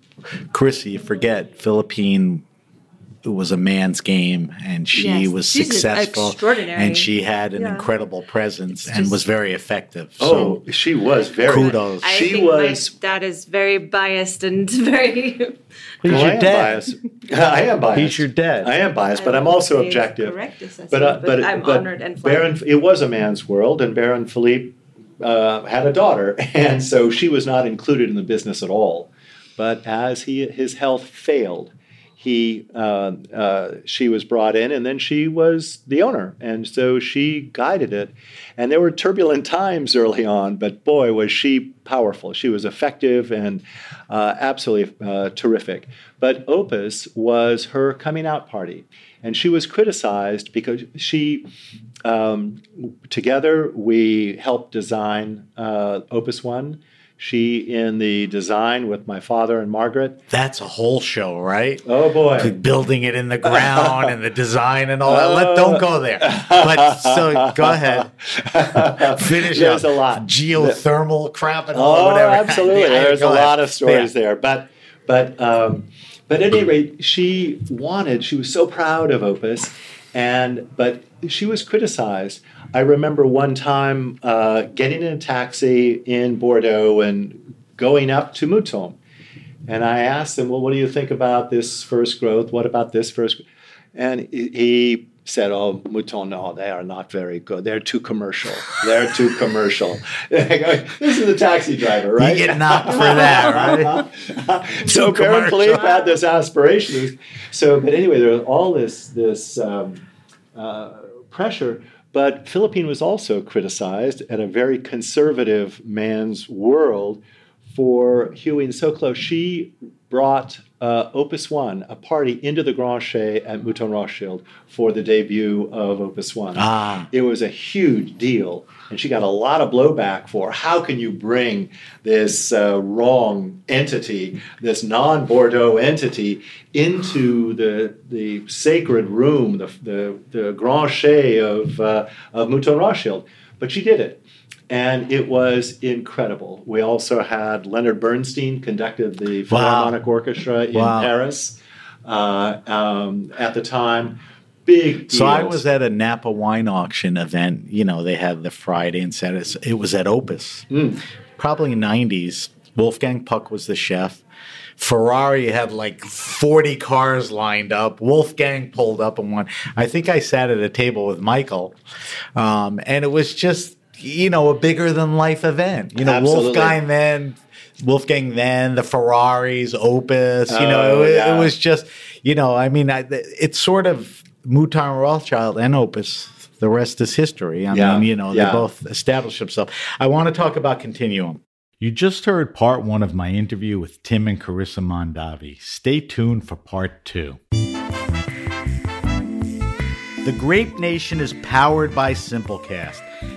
Carissa. You forget Philippine it was a man's game and she yes, was successful and she had an yeah. incredible presence and was very effective. So oh, she was very kudos. I she think was my dad is very biased and very He's well, your I dad. I am biased. He's your dad. I am biased, but I'm also objective. Correct assessment, but, uh, but, but I'm but honored and Baron, it was a man's world, and Baron Philippe uh, had a daughter, and so she was not included in the business at all. But as he his health failed, he uh, uh, she was brought in, and then she was the owner, and so she guided it. And there were turbulent times early on, but boy, was she powerful. She was effective and uh, absolutely uh, terrific. But Opus was her coming out party, and she was criticized because she. Um, together, we helped design uh, Opus One she in the design with my father and Margaret. That's a whole show, right? Oh boy, building it in the ground and the design and all that. Let, don't go there. But so go ahead. Finish There's up. a lot geothermal crap and all oh, whatever. absolutely. There's a ahead. lot of stories yeah. there, but but um, but at any rate, she wanted. She was so proud of Opus, and but she was criticized. I remember one time uh, getting in a taxi in Bordeaux and going up to Mouton. And I asked him, Well, what do you think about this first growth? What about this first? And he said, "Oh, Mouton, no, they are not very good. They're too commercial. They're too commercial." this is the taxi driver, right? You get knocked for that, right? so Baron Philippe had this aspiration. So, but anyway, there was all this this um, uh, pressure. But Philippine was also criticized at a very conservative man's world for hewing so close. She brought uh, Opus One, a party, into the Grand Chai at Mouton Rothschild for the debut of Opus One. Ah. It was a huge deal, and she got a lot of blowback for how can you bring this uh, wrong entity, this non-Bordeaux entity, into the the sacred room, the the, the Grand Chai of uh, of Mouton Rothschild. But she did it and it was incredible. We also had Leonard Bernstein conducted the Philharmonic wow. Orchestra in wow. Paris uh, um, at the time. Big. Deals. So I was at a Napa wine auction event. You know, they had the Friday and Saturday. It was at Opus, mm. probably '90s. Wolfgang Puck was the chef. Ferrari had like 40 cars lined up. Wolfgang pulled up and one. I think I sat at a table with Michael, um, and it was just you know, a bigger than life event. You know, Absolutely. Wolfgang then, Wolfgang then, the Ferraris, Opus. You know, oh, it, yeah. it, was just, you know, I mean, I, it's sort of Mouton Rothschild and Opus. The rest is history. I yeah. mean, you know, yeah. they both established themselves. I want to talk about Continuum. You just heard part one of my interview with Tim and Carissa Mondavi. Stay tuned for part two. The Grape Nation is powered by Simplecast.